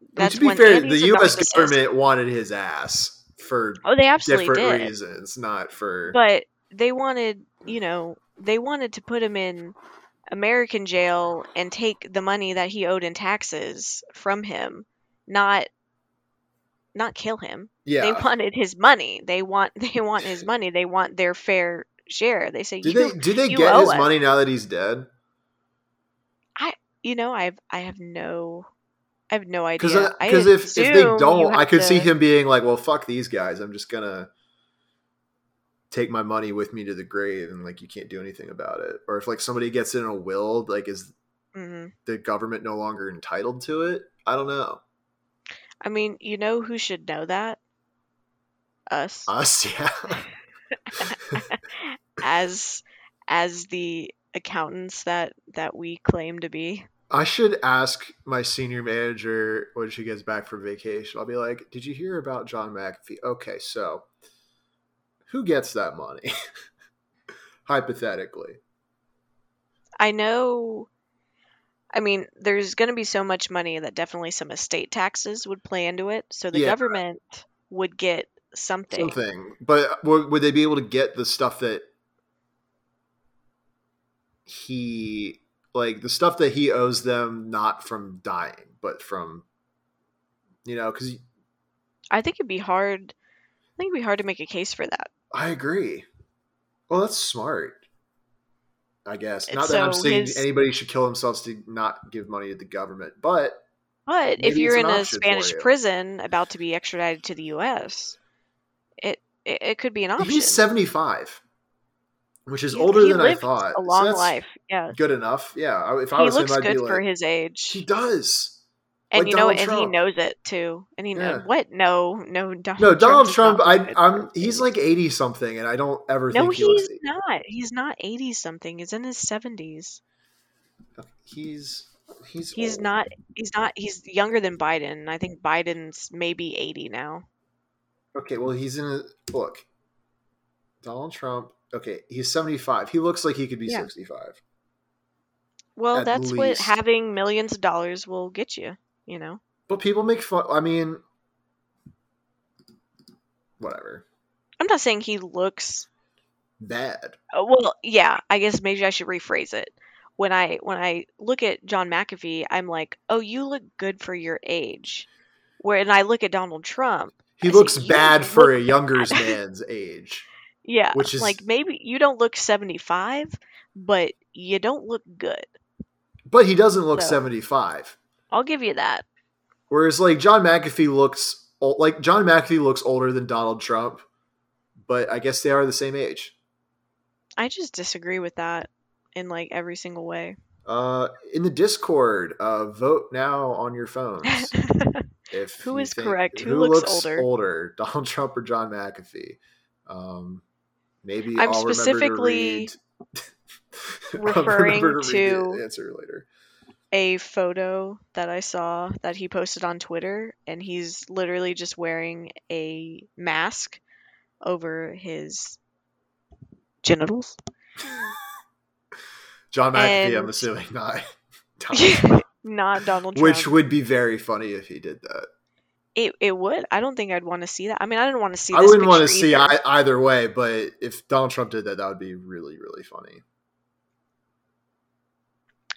I mean, that's to be fair, the U.S. government wanted his ass for Oh, they absolutely different did. reasons, not for. But they wanted, you know, they wanted to put him in American jail and take the money that he owed in taxes from him, not not kill him. yeah. They wanted his money. They want they want his money. They want their fair share. They say do they do they get his us." money now that he's dead? I you know I've I have no I have no idea. Because if if they don't, I could see him being like, "Well, fuck these guys. I'm just gonna take my money with me to the grave, and like you can't do anything about it." Or if like somebody gets in a will, like is Mhm. the government no longer entitled to it? I don't know. I mean, you know who should know that? Us. Us, yeah. as as the accountants that that we claim to be. I should ask my senior manager when she gets back from vacation. I'll be like, "Did you hear about John McAfee?" Okay, so who gets that money? Hypothetically, I know I mean, there's going to be so much money that definitely some estate taxes would play into it. So the Yeah. government would get something. something. But would, would they be able to get the stuff that he like the stuff that he owes them not from dying, but from you know? Because I think it'd be hard. I think it'd be hard to make a case for that. I agree. Well, that's smart. I guess not that I'm saying his- anybody should kill themselves to not give money to the government, but But if you're in a Spanish prison about to be extradited to the U.S., it it, it could be an option. he's 75, which is He- older he than I thought. A So long that's life. Yeah. Good enough. Yeah. If I He was looks him, I'd good be for like, his age. he does. And Like you know, Donald and he knows it too. And he knows Yeah. what? No, no, Donald No, Donald is Trump. I, I'm. He's like eighty something, and I don't ever no, think he he's looks. not. He's not eighty something. He's in his seventies. He's he's He's old. not. He's not. He's younger than Biden. I think Biden's maybe eighty now. Okay, well, he's in a look. Donald Trump. Okay, he's seventy five. He looks like he could be Yeah. sixty five. Well, At that's what having millions of dollars will get you. You know. But people make fun. I mean, whatever. I'm not saying he looks Bad. Uh, well, yeah, I guess maybe I should rephrase it. When I when I look at John McAfee, I'm like, "Oh, you look good for your age." When I look at Donald Trump, He I looks "You bad for a younger bad." man's age. Yeah, Which is- like maybe you don't look 75, but you don't look good. But he doesn't look So- seventy five. I'll give you that. Whereas like John McAfee looks like John McAfee looks older than Donald Trump, but I guess they are the same age. I just disagree with that in like every single way. Uh, in the Discord, uh, vote now on your phones. If Who is think- correct? Who looks older, older? Donald Trump or John McAfee? Um, maybe I'm I'll specifically to referring to, to- answer later. a photo that I saw that he posted on Twitter, and he's literally just wearing a mask over his genitals. John McAfee, I'm assuming not. Not Donald Trump. which would be very funny if he did that. It, it would. I don't think I'd want to see that. I mean, I didn't want to see. I wouldn't want to see either. I, either way, but if Donald Trump did that, that would be really, really funny.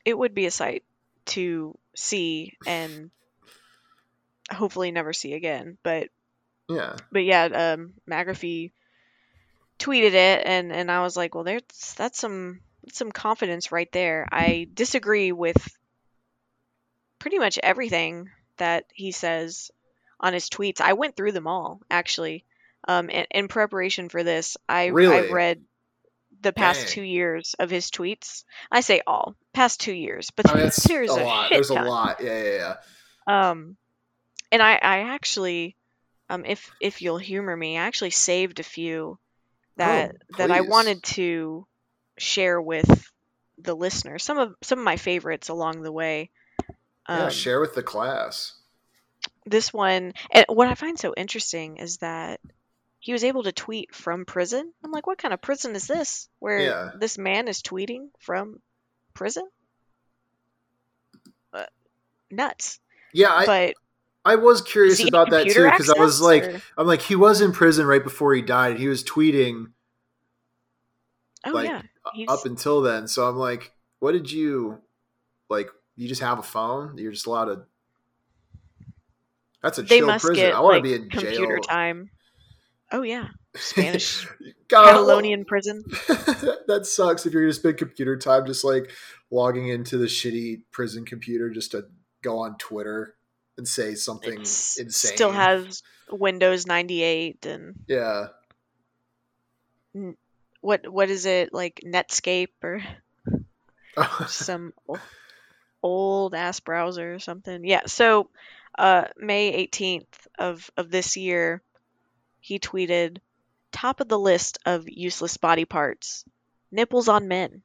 It would be a sight to see and hopefully never see again. But Yeah. but yeah, um, McAfee tweeted it, and and I was like, well, there's that's some that's some confidence right there. I disagree with pretty much everything that he says on his tweets. I went through them all actually. Um, in, in preparation for this, I Really? I read the past Dang. two years of his tweets. I say all past two years, but I mean, there's a a, lot. There's a lot. Yeah, yeah, yeah. Um, and I, I actually, um, if if you'll humor me, I actually saved a few that that I wanted to share with the listener. Some of some of my favorites along the way. yeah, Um, share with the class. This one, and what I find so interesting is that he was able to tweet from prison. I'm like, what kind of prison is this? Where Yeah. this man is tweeting from prison? Uh, nuts. Yeah, I, but I was curious does he get about that too because I was like, or- I'm like, he was in prison right before he died. He was tweeting oh like, yeah, he's, up until then. So I'm like, what did you like? You just have a phone? You're just allowed to. That's a they must prison. get I want like to be in computer jail. time. Oh yeah, Spanish Catalonian prison. that sucks if you're gonna spend computer time just like logging into the shitty prison computer just to go on Twitter and say something It's- insane. Still has Windows 98 and yeah. what what is it like Netscape or some old ass browser or something. Yeah. So uh, May 18th of of this year, he tweeted, "Top of the list of useless body parts: nipples on men."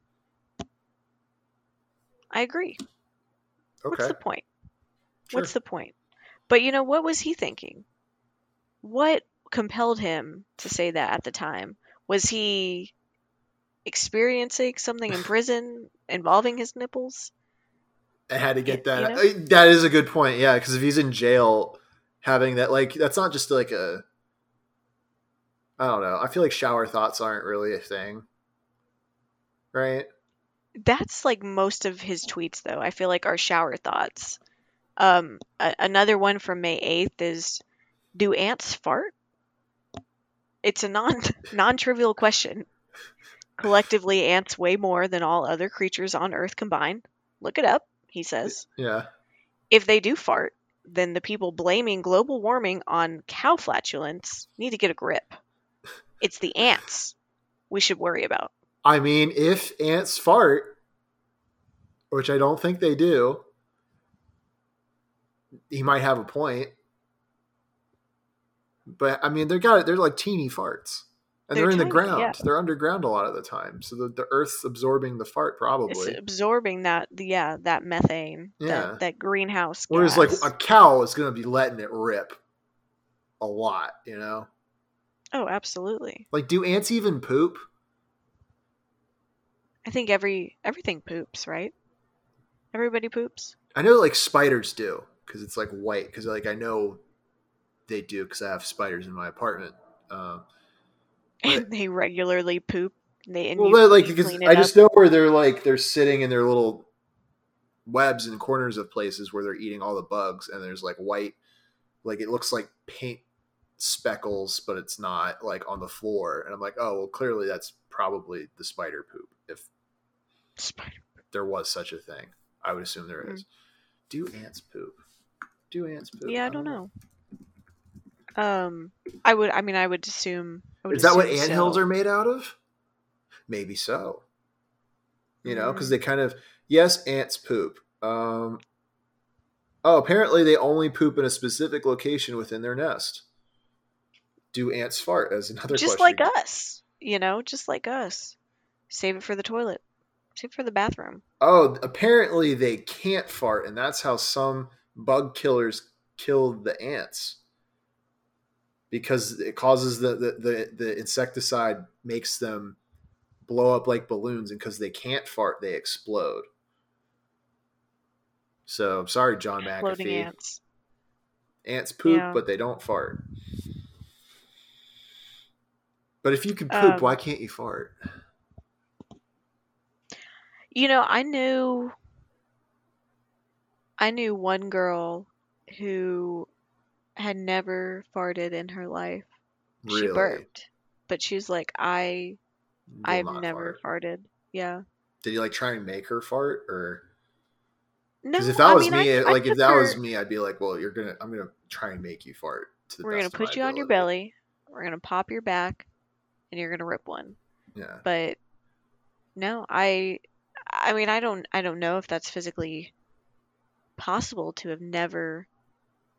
I agree. What's the point? Sure. What's the point? But you know, what was he thinking? What compelled him to say that at the time? Was he experiencing something in prison involving his nipples? I had to get you that. know? uh, That is a good point. Yeah, because if he's in jail, having that like that's not just like a. I don't know. I feel like shower thoughts aren't really a thing, right? That's like most of his tweets, though. I feel like are shower thoughts. Um, a- another one from May 8th is Do ants fart? It's a non non trivial question. Collectively, ants weigh more than all other creatures on Earth combined. Look it up, he says. Yeah. If they do fart, then the people blaming global warming on cow flatulence need to get a grip. It's the ants we should worry about. I mean, if ants fart, which I don't think they do, he might have a point. But I mean, they're got they're like teeny farts, and they're, They're in the ground. yeah. They're underground a lot of the time, so the, the Earth's absorbing the fart probably. It's absorbing that yeah that methane Yeah. that, that greenhouse gas. Whereas like a cow is going to be letting it rip a lot, you know. oh absolutely. Like, do ants even poop? I think every everything poops right. Everybody poops. I know like spiders do because it's like white. Because like I know they do because I have spiders in my apartment. Um, And they regularly poop. They and well, you, like because I just up. know where they're like they're sitting in their little webs and corners of places where they're eating all the bugs, and there's like white, like it looks like paint speckles, but it's not like on the floor. And I'm like, oh well, clearly that's probably the spider poop if Spider- there was such a thing. I would assume there Mm. is. Do ants poop? Do ants poop? Yeah, I don't know. Um, I would. I mean, I would assume. Is that what assume anthills so. are made out of? Maybe so. You know, because Mm. they kind of yes, ants poop. Um, oh, apparently they only poop in a specific location within their nest. Do ants fart? As another Just question. like us, you know, just like us. Save it for the toilet. Save it for the bathroom. Oh, apparently they can't fart, and that's how some bug killers kill the ants. Because it causes the the, the, the insecticide makes them blow up like balloons, and because they can't fart, they explode. So I'm sorry, John McAfee. ants. Ants poop, Yeah. but they don't fart. But if you can poop, Um, why can't you fart? You know, I knew. I knew one girl who had never farted in her life. Really? She burped, but she's like, "I, Will I've never fart. farted." Yeah. Did you like try and make her fart, or No, Because if that I was mean, me, I, like I if that her... was me, I'd be like, "Well, you're gonna, I'm gonna try and make you fart." To the we're gonna put you on your belly. We're gonna pop your back, and you're gonna rip one. Yeah, But no, I, I mean, I don't, I don't know if that's physically possible to have never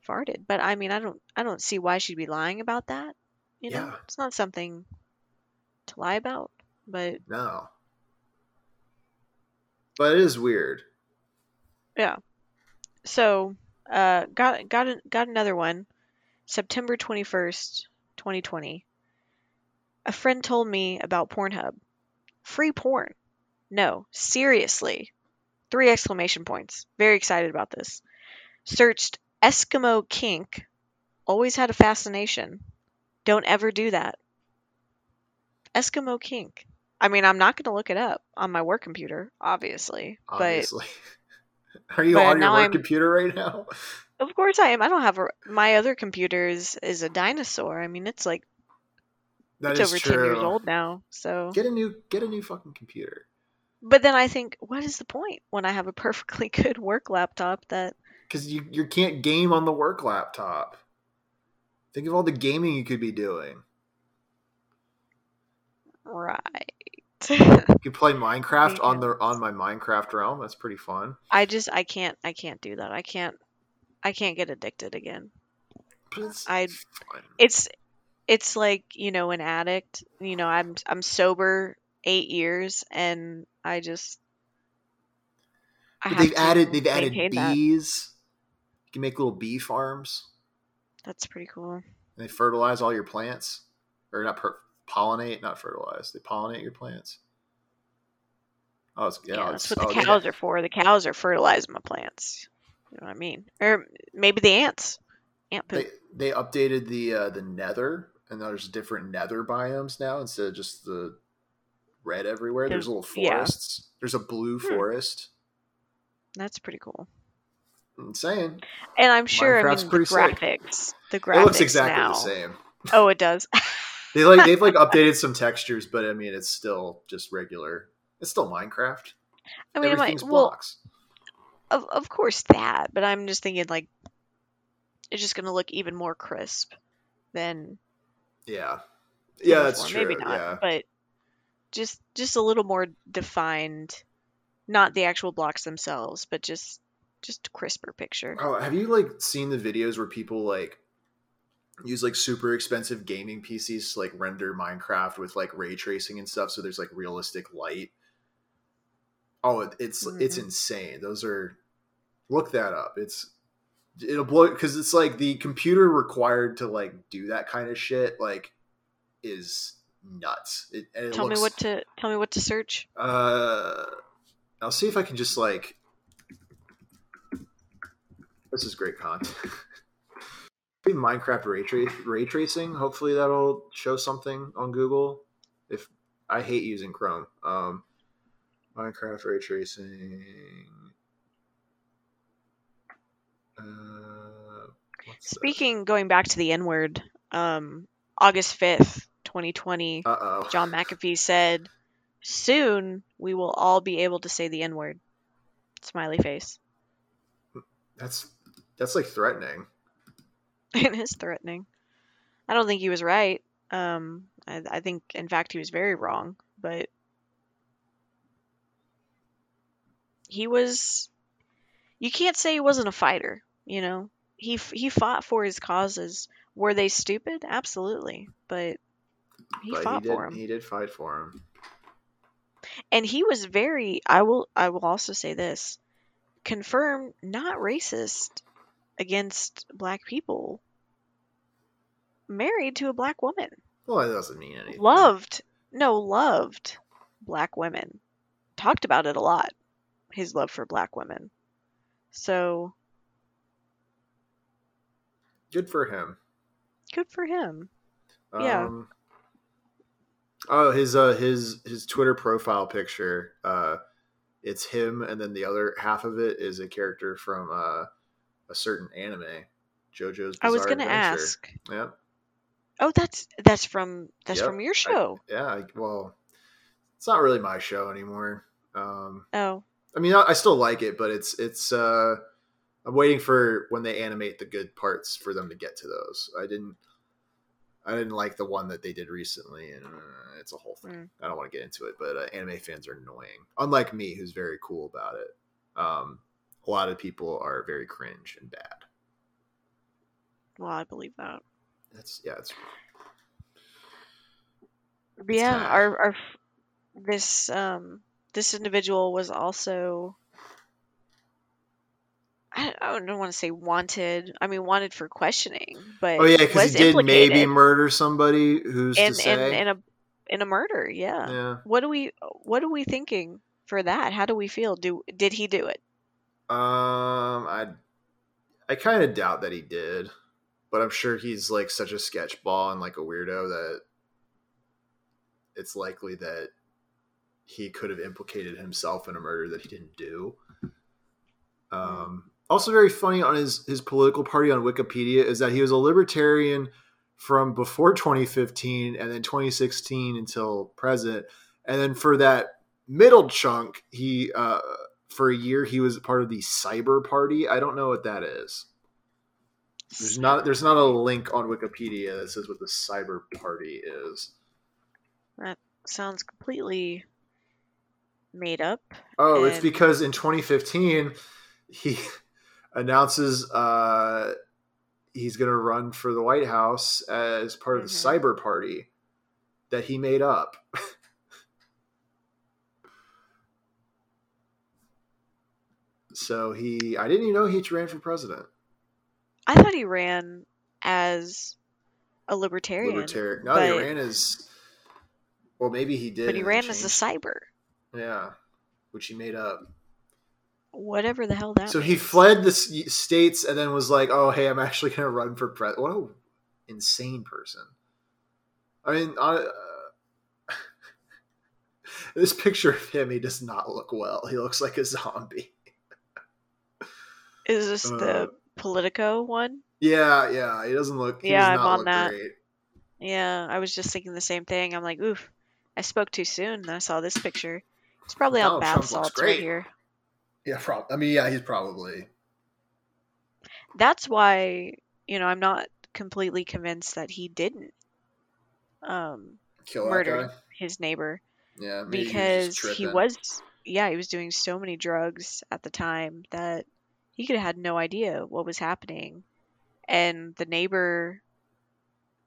farted. But I mean, I don't, I don't see why she'd be lying about that. You know, Yeah. it's not something to lie about. But no, but it is weird. Yeah. So, uh, got got got another one. September twenty first, twenty twenty. A friend told me about Pornhub. Free porn. No, seriously. Three exclamation points. Very excited about this. Searched Eskimo kink. Always had a fascination. Don't ever do that. Eskimo kink. I mean, I'm not going to look it up on my work computer, obviously, but Obviously, are you but on your work I'm- computer right now? Of course I am. I don't have a. My other computer is, is a dinosaur. I mean, it's like That it's is over true. ten years old now. So, Get a new, get a new fucking computer. but then I think, what is the point when I have a perfectly good work laptop that? Because you, you can't game on the work laptop. Think of all the gaming you could be doing. Right. You could play Minecraft on the on my Minecraft realm. That's pretty fun. I just I can't I can't do that. I can't I can't get addicted again. It's I- fun. It's it's like you know an addict. You know I'm I'm sober eight years and I just. I they've added they've added maintain that. You can make little bee farms. That's pretty cool. And they fertilize all your plants, or not per- pollinate, not fertilize. They pollinate your plants. Oh, it's, yeah, Yeah, it's, that's what oh, the cows are for. The cows are fertilizing my plants. You know what I mean? Or maybe the ants. Ant poop. They they updated the uh, the nether, and there's different nether biomes now instead of just the red everywhere. There's There's- little yeah. forests. There's a blue Hmm. forest. That's pretty cool. I'm saying And I'm sure I mean the pretty sick. graphics. The graphics it looks exactly now. the same. Oh, it does. They like they've like updated some textures, but I mean it's still just regular. It's still Minecraft. I mean, it might, Everything's well, blocks. of of course that, but I'm just thinking like it's just gonna look even more crisp than Yeah, yeah, that's true. Maybe not, Yeah, but just just a little more defined. Not the actual blocks themselves, but just just crisper picture. Oh, have you like seen the videos where people like use like super expensive gaming PCs to like render Minecraft with like ray tracing and stuff so there's like realistic light? Oh, it, it's it's Mm. insane. Those are look that up. It's it'll blow because it's like the computer required to like do that kind of shit like is nuts. It, and it Tell looks, me what to tell me what to search. uh, I'll see if I can just like. This is great content. Maybe Minecraft ray, tra- ray tracing. Hopefully that'll show something on Google. If I hate using Chrome, um, Minecraft ray tracing. Uh, Speaking, going back to the N word, um, August fifth, twenty twenty, Uh oh. John McAfee said, "Soon we will all be able to say the N word." Smiley face. That's that's like threatening. it is threatening. I don't think he was right. Um, I, I think, in fact, he was very wrong. But he was. You can't say he wasn't a fighter. You know, he he fought for his causes. Were they stupid? Absolutely, but he but fought he did. for him, He did fight for him. and he was very. I will. I will also say this: confirm not racist against black people. Married to a black woman. Well, that doesn't mean anything. loved no loved black women talked about it a lot his love for black women so Good for him. good for him Yeah. Um, oh, his uh his his Twitter profile picture. Uh, it's him, and then the other half of it is a character from uh a certain anime, JoJo's. i was gonna ask Yeah, oh that's that's from that's Yep. from your show yeah. I, well, it's not really my show anymore. Um, oh I mean, I, I still like it, but it's it's. uh I'm waiting for when they animate the good parts for them to get to those. I didn't. I didn't like the one that they did recently, and uh, it's a whole thing. Mm. I don't want to get into it, but uh, anime fans are annoying. Unlike me, who's very cool about it. Um, a lot of people are very cringe and bad. well i believe that That's yeah. It's yeah our our this um this individual was also I, I don't want to say wanted. I mean, wanted for questioning, but oh yeah, because he did maybe murder somebody. Who's in, to say? in in a in a murder. Yeah. yeah. What do we what are we thinking for that? How do we feel? Do did he do it? Um, I I kind of doubt that he did, but I'm sure he's like such a sketchball and like a weirdo that it's likely that he could have implicated himself in a murder that he didn't do. Um, also, very funny on his his political party on Wikipedia is that he was a libertarian from before 2015 and then 2016 until present, and then for that middle chunk, he uh, for a year he was part of the Cyber Party. I don't know what that is. There's not there's not a link on Wikipedia that says what the Cyber Party is. That sounds completely made up. Oh, it's because in 2015 he announces uh, he's going to run for the White House as part of the Mhm. Cyber Party that he made up. so he, I didn't even know he ran for president. I thought he ran as a libertarian, Libertarian. No, but- he ran as. Well, maybe he did. but he ran as a cyber. Yeah, which he made up. Whatever the hell that. so he fled the states and then was like, "Oh, hey, I'm actually going to run for president." What a insane person! I mean, I, uh, this picture of him, he does not look well. He looks like a zombie. Is this uh, the Politico one? Yeah, yeah, he doesn't look. He Yeah, I'm on look that. great. Yeah, I was just thinking the same thing. I'm like, oof, I spoke too soon. And I saw this picture. It's probably on bath salts right here. Yeah, prob- I mean, yeah, he's probably. That's why you know I'm not completely convinced that he didn't um, Kill murder his neighbor Yeah, maybe he was because he was yeah he was doing so many drugs at the time that he could have had no idea what was happening. And the neighbor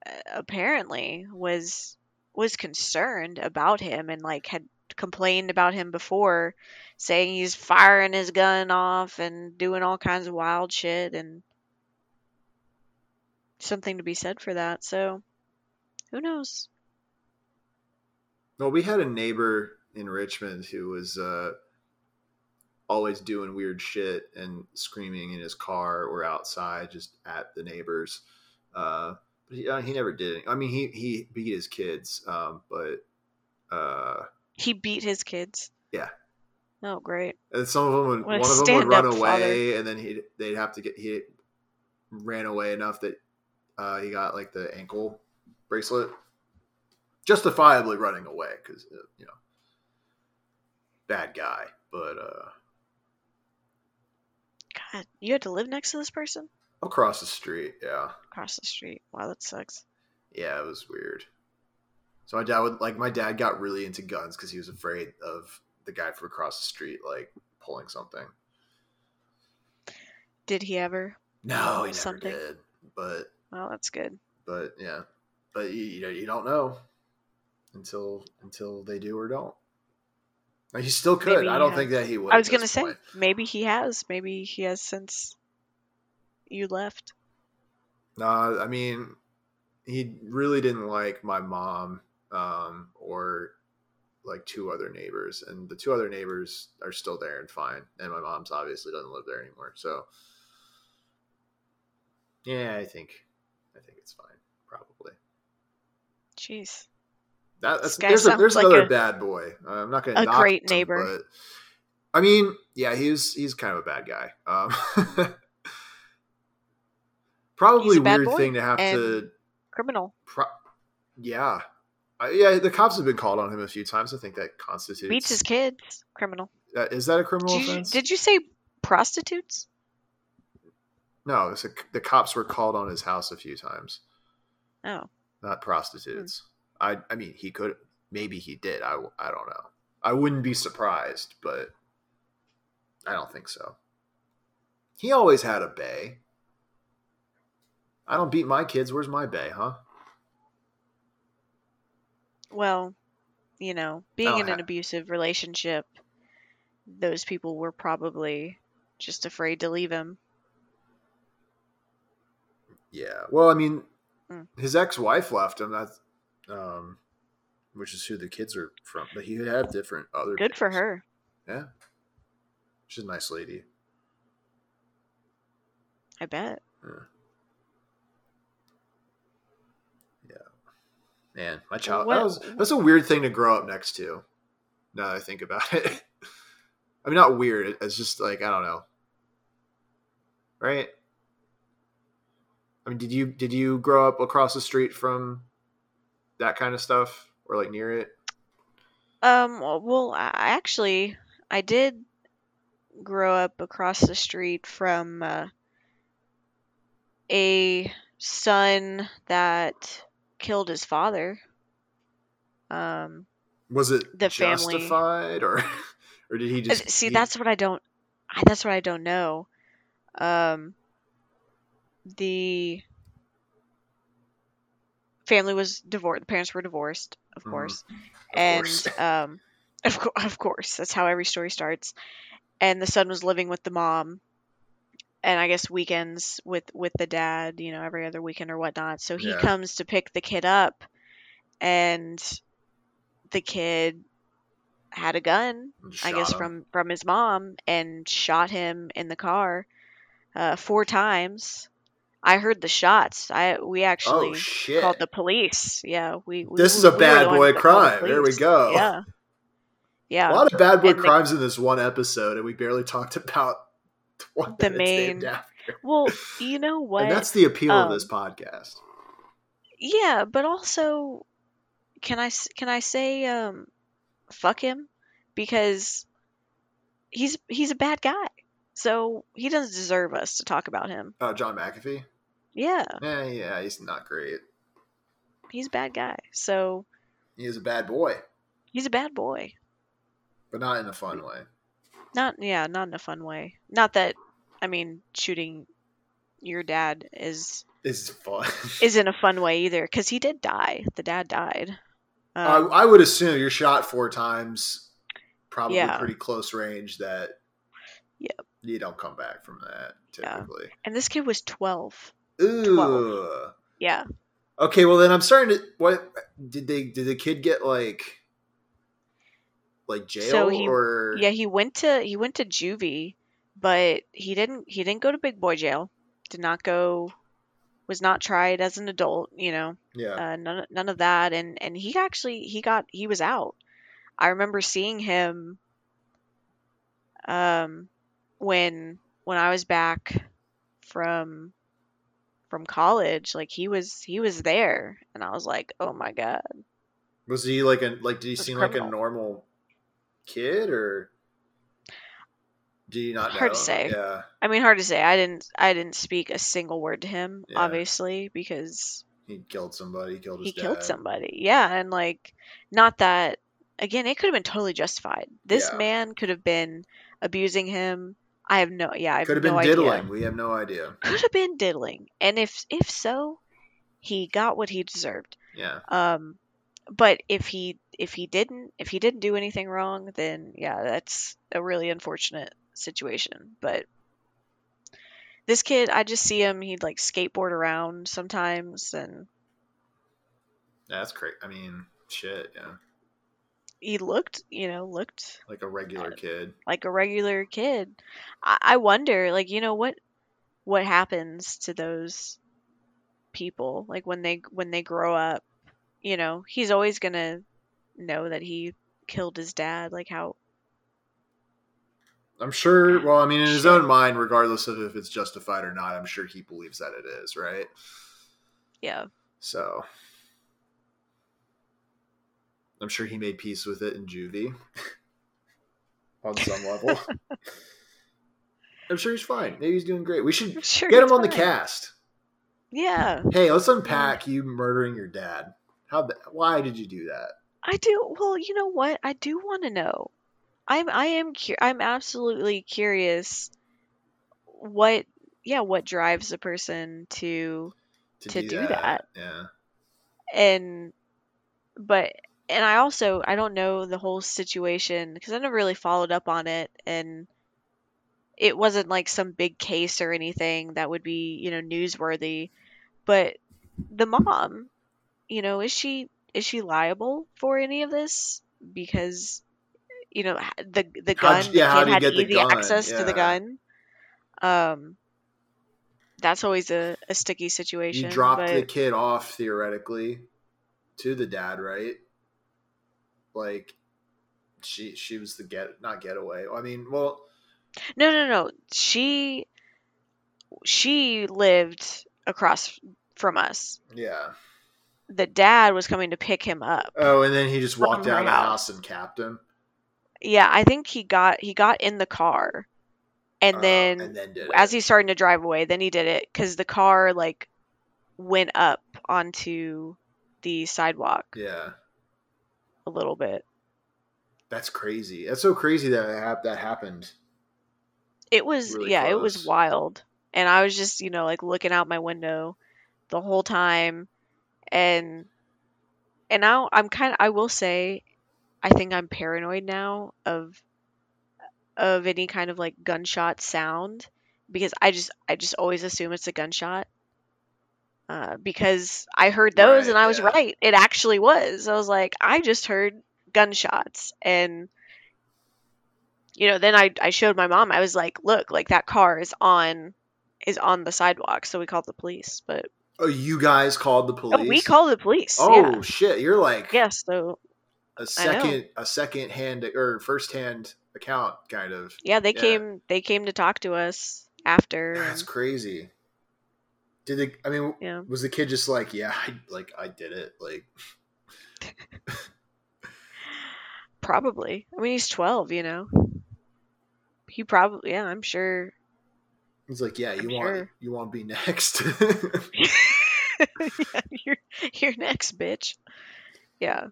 uh, apparently was was concerned about him and like had complained about him before saying he's firing his gun off and doing all kinds of wild shit and something to be said for that. So, who knows? Well, we had a neighbor in Richmond who was uh, always doing weird shit and screaming in his car or outside just at the neighbors. Uh, but he, uh, he never did. It. I mean, he he beat his kids, um, but uh, He beat his kids. Yeah. Oh, great. and some of them would, one of them would run away, and then he they'd have to get he ran away enough that uh, he got like the ankle bracelet, justifiably running away because uh, you know bad guy, but uh, God, you had to live next to this person across the street, yeah. across the street. Wow, that sucks. Yeah, it was weird. So my dad would like my dad got really into guns because he was afraid of the guy from across the street like pulling something. Did he ever? No, he never Something. did. But Well, that's good. but yeah, but you you, know, you don't know until until they do or don't. He still could. Maybe I don't has. think that he would. I was gonna say point. maybe he has. Maybe he has since you left. No, I mean, he really didn't like my mom um, or like two other neighbors, and the two other neighbors are still there and fine. And my mom's obviously doesn't live there anymore, so yeah, I think I think it's fine, probably. Jeez. That, that's there's, a, there's like another a- bad boy. I'm not going to a knock great him, neighbor. but I mean, yeah, he's he's kind of a bad guy. Um, probably weird thing to have to. Criminal. Pro- yeah, uh, yeah. The cops have been called on him a few times. I think that constitutes. Beats his kids. Criminal. uh, is that a criminal Did you, offense? did you say prostitutes? no, it's a, the cops were called on his house a few times. Oh. not prostitutes. I I mean, he could maybe he did. I I don't know. I wouldn't be surprised, but I don't think so. He always had a bay. I don't beat my kids. Where's my bay, huh? Well, you know, being Oh, in an abusive relationship, those people were probably just afraid to leave him. Yeah. Well, I mean, Mm. his ex-wife left him. That's um, which is who the kids are from. But he had different other. Good for her. Yeah. She's a nice lady. I bet. Yeah. Man, my child What- that was that's a weird thing to grow up next to. Now that I think about it. I mean not weird, it's just like I don't know. Right? I mean, did you did you grow up across the street from that kind of stuff or like near it? Um, well, I actually, I did grow up across the street from uh, a son that killed his father. Um, Was it The family- justified or or did he Uh, just see he- that's what i don't that's what i don't know um the family was divorced the parents were divorced of Mhm. course Of and course. um of, co- of course that's how every story starts and the son was living with the mom and i guess weekends with with the dad you know every other weekend or whatnot so he Yeah. comes to pick the kid up and the kid had a gun I guess him? from from his mom and shot him in the car uh, four times. I heard the shots. I we actually Oh called the police. Yeah, we. we This is a bad boy called the crime. There we go. Yeah. Yeah. a lot of bad boy And the- crimes in this one episode, and we barely talked about what The main-. Well, you know what? And that's the appeal of Um, this podcast. Yeah, but also, can I can I say um, fuck him because he's he's a bad guy. So he doesn't deserve us to talk about him. Oh, John McAfee. Yeah, Yeah, yeah, he's not great. he's a bad guy. So He is a bad boy, he's a bad boy. but not in a fun way. Not yeah, not in a fun way. Not that I mean, shooting your dad is It's fun. isn't a fun way either because he did die. The dad died. I, Um, I would assume you're shot four times, probably Yeah. pretty close range. That Yep. you don't come back from that Yeah. typically. and this kid was twelve. Ooh. Yeah. Okay, well then I'm starting to. What did they? Did the kid get like, like jail So he- or? Yeah, he went to he went to juvie, but he didn't he didn't go to big boy jail. Did not go was not tried as an adult, you know. yeah. Uh, none none of that and and he actually he got he was out. I remember seeing him um when when I was back from from college, like he was he was there and I was like, "Oh my god." Was he like a like? Did he seem like a normal kid or? Do you not Hard to say. Yeah, I mean, hard to say. I didn't I didn't speak a single word to him, Yeah. obviously, because he killed somebody. Killed his he dad. killed somebody. Yeah, and like not that again, it could have been totally justified. This Yeah. man could have been abusing him. I have no yeah, I have Could have no been diddling. idea. We have no idea. Could have been diddling. And if if so, he got what he deserved. Yeah. Um but if he if he didn't if he didn't do anything wrong, then yeah, that's a really unfortunate situation. But this kid, I just see him. He'd like skateboard around sometimes, and That's great. I mean, shit. Yeah, he looked, you know, looked like a regular Uh, kid. like a regular kid. I, I wonder, like, you know, what what happens to those people, like when they when they grow up. You know, he's always gonna know that he killed his dad. Like how I'm sure. Well, I mean, in his own mind, regardless of if it's justified or not, I'm sure he believes that it is, right? Yeah. So, I'm sure he made peace with it in juvie on some level. I'm sure he's fine. Maybe he's doing great. We should Sure. get him it's on the cast. Yeah, Hey, let's unpack you murdering your dad. How? Why did you do that? I do. Well, you know what? I do want to know. I'm I am cu- I'm absolutely curious what yeah, what drives a person to To do that. Yeah. and but and I also I don't know the whole situation because I never really followed up on it and it wasn't like some big case or anything that would be, you know, newsworthy. But the mom, you know, is she is she liable for any of this? Because you know the the gun, yeah, how the do kid you had get easy access to the gun. Um, that's always a, a sticky situation. You dropped but the kid off theoretically to the dad, right? Like she she was the get not getaway. I mean, well, No, no, no. She she lived across from us. yeah. The dad was coming to pick him up. Oh, and then he just walked From her out of the house. and capped him. Yeah, I think he got he got in the car, and Uh, then, and then as he's starting to drive away, then he did it because the car like went up onto the sidewalk yeah, a little bit. that's crazy. That's so crazy that that happened. It was Really yeah, it was wild. And I was just, you know, like looking out my window the whole time and and now I'm kind of I will say I think I'm paranoid now of of any kind of like gunshot sound because I just I just always assume it's a gunshot. Uh, because I heard those Right, and I was yeah. right. It actually was. I was like, I just heard gunshots and you know, then I I showed my mom. I was like, look, like that car is on is on the sidewalk, so we called the police. But Oh, you guys called the police. oh, we called the police. Oh yeah. shit! You're like Yeah, so A second a second hand or first hand account kind of. yeah, they Yeah. came they came to talk to us after. That's and- crazy. Did they? I mean, yeah. was the kid just like, yeah, I, like I did it, like Probably. I mean, he's 12, you know. He probably yeah, I'm sure. he's like, yeah, I'm you want sure. you want to be next? yeah, you're you're next, bitch. Yeah.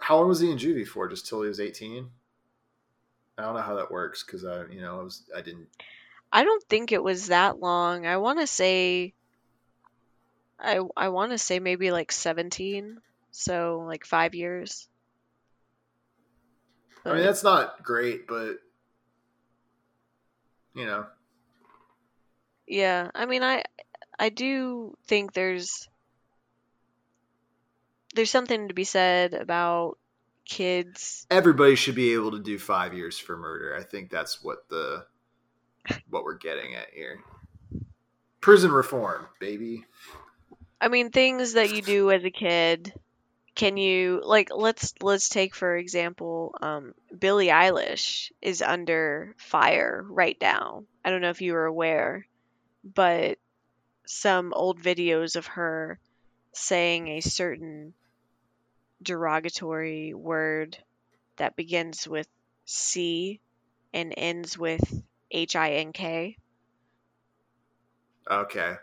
How long was he in juvie for? Just till he was eighteen. I don't know how that works because I, you know, I was I didn't. I don't think it was that long. I want to say I I want to say maybe like 17. So like 5 years. I mean, that's not great, but you know, Yeah, I mean, I I do think there's there's something to be said about kids. everybody should be able to do five years for murder. I think that's what the what we're getting at here. Prison reform, baby. I mean, things that you do as a kid. Can you like let's let's take for example, um, Billie Eilish is under fire right now. I don't know if you were aware, but some old videos of her saying a certain derogatory word that begins with C and ends with H I N K. Okay.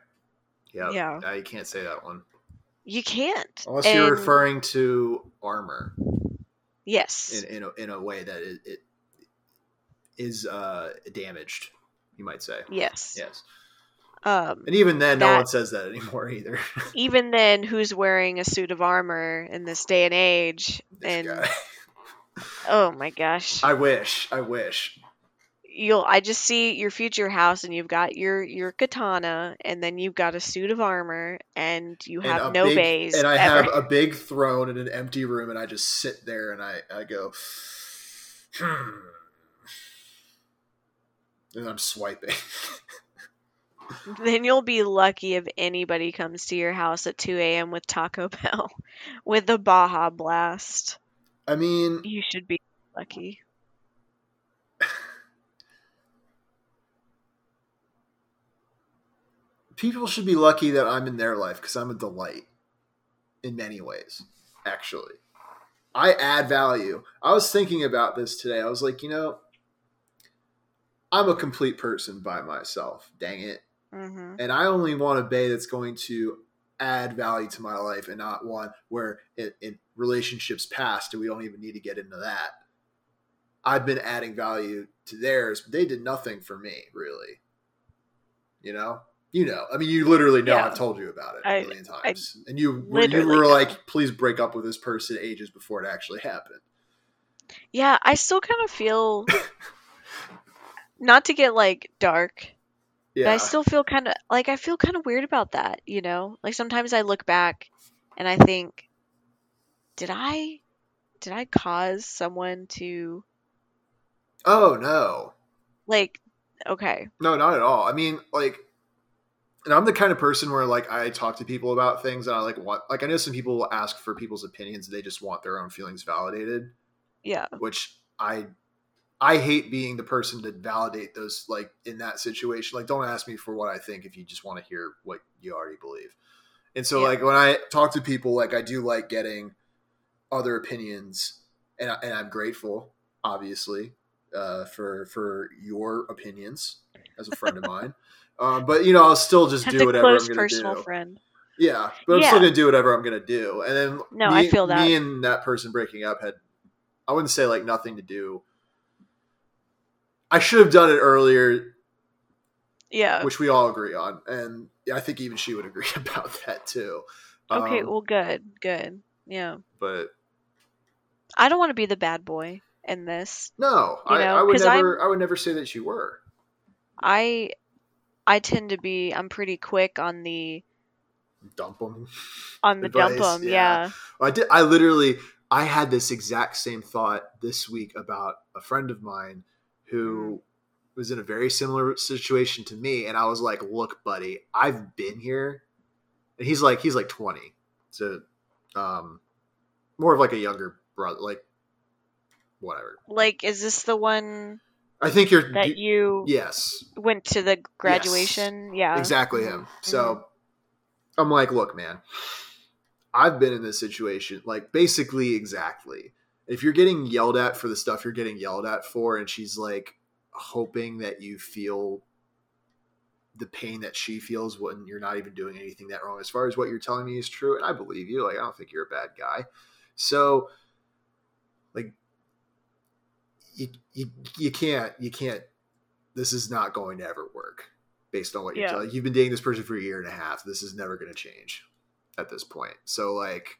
Yeah. Uh, you can't say that one You can't. unless you're referring to armor Yes. in in a, in a way that it, it is uh, damaged. You might say. yes. Yes. Um, And even then, no one says that anymore either. even then, who's wearing a suit of armor in this day and age? this and guy. oh my gosh, I wish. I wish. You'll I just see your future house, and you've got your your katana, and then you've got a suit of armor, and you have a no big- bays. And I ever. have a big throne in an empty room, and I just sit there and I, I go, hmm. And I'm swiping. then you'll be lucky if anybody comes to your house at 2 a.m. with Taco Bell with the Baja Blast. I mean, You should be lucky. People should be lucky that I'm in their life because I'm a delight in many ways, actually. I add value. I was thinking about this today. I was like, you know, I'm a complete person by myself. Dang it. hmm and I only want a bay that's going to add value to my life and not one where in, in relationships past and we don't even need to get into that. I've been adding value to theirs, but they did nothing for me, really. You know, you know. I mean, you literally know. Yeah. I've told you about it a I- million times, and you were- you were know. like, "Please break up with this person" ages before it actually happened. Yeah, I still kind of feel not to get like dark, Yeah, but I still feel kind of like I feel kind of weird about that, you know? Like sometimes I look back and I think did I did I cause someone to oh no, like okay. No, not at all. I mean, like, and I'm the kind of person where like I talk to people about things and I like want like I know some people will ask for people's opinions and they just want their own feelings validated, Yeah. which I I hate being the person to validate those like in that situation. Like don't ask me for what I think if you just want to hear what you already believe. And so Yeah. like when I talk to people like I do like getting other opinions and I, and I'm grateful obviously uh, for for your opinions as a friend of mine. Um, but you know, I'll still just Just do whatever I'm going to personal do. friend. Yeah, but I'm Yeah. still going to do whatever I'm going to do. And then No, me, I feel that. me and that person breaking up had I wouldn't say like nothing to do. I should have done it earlier, Yeah. which we all agree on, and I think even she would agree about that too. Okay, Um, well good. Good. Yeah. but I don't want to be the bad boy in this. no, I, I would never. I would never say that you were. I I tend to be I'm pretty quick on the Dump them. on the dump them. yeah. yeah. I did. I literally. I had this exact same thought this week about a friend of mine who was in a very similar situation to me, and I was like, "Look, buddy, I've been here." And he's like, he's like twenty, so um, more of like a younger brother, like whatever. Like is this the one I think you're. that you yes, went to the graduation? Yeah. exactly him. Mm-hmm. So I'm like, look, man, I've been in this situation, like basically exactly. If you're getting yelled at for the stuff you're getting yelled at for, and she's like hoping that you feel the pain that she feels when you're not even doing anything that wrong, as far as what you're telling me is true, and I believe you. Like, I don't think you're a bad guy. So, you you, you can't you can't this is not going to ever work based on what you're Yeah. telling. You've been dating this person for a year and a half. This is never going to change at this point. So like,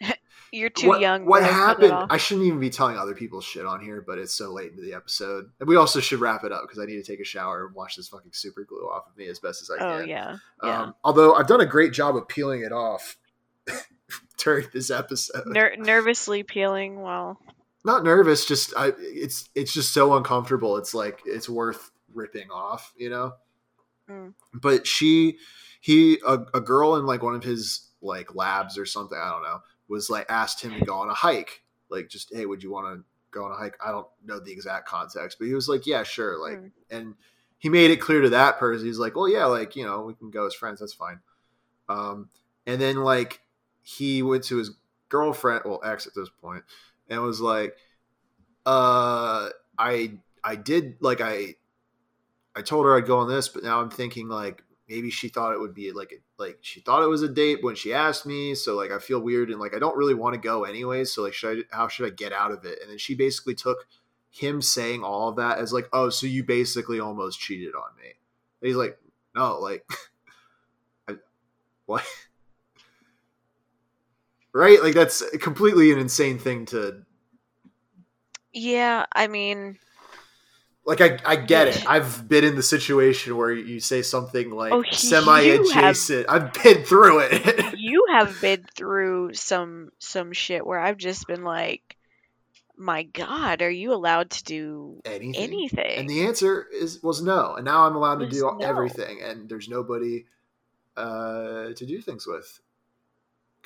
You're too what, young. What to cut it happened? I shouldn't even be telling other people shit on here, but it's so late into the episode, and we also should wrap it up because I need to take a shower and wash this fucking super glue off of me as best as I oh can. yeah, yeah. Um, although I've done a great job of peeling it off during this episode. Ner- nervously peeling while. Not nervous, just I. It's it's just so uncomfortable. It's like it's worth ripping off, you know. Mm. But she, he, a, a girl in like one of his like labs or something. I don't know. Was like asked him to go on a hike. Like just hey, would you want to go on a hike? I don't know the exact context, but he was like, yeah, sure. Like, Mm. and he made it clear to that person. He's like, well, yeah, like you know, we can go as friends. That's fine. Um, and then like he went to his girlfriend, well, ex at this point, and was like, uh, I I did like I I told her I'd go on this, but now I'm thinking like maybe she thought it would be like a, like she thought it was a date when she asked me, so like I feel weird and like I don't really want to go anyway. So like, should I? How should I get out of it? And then she basically took him saying all of that as like, oh, so you basically almost cheated on me. And he's like, no, like, I, what? Right? Like that's completely an insane thing to Yeah, I mean, like I, I get it. I've been in the situation where you say something like Oh, semi adjacent. I've been through it. you have been through some some shit where I've just been like, my God, are you allowed to do anything. anything? And the answer is was no. And now I'm allowed to do no. everything and there's nobody uh to do things with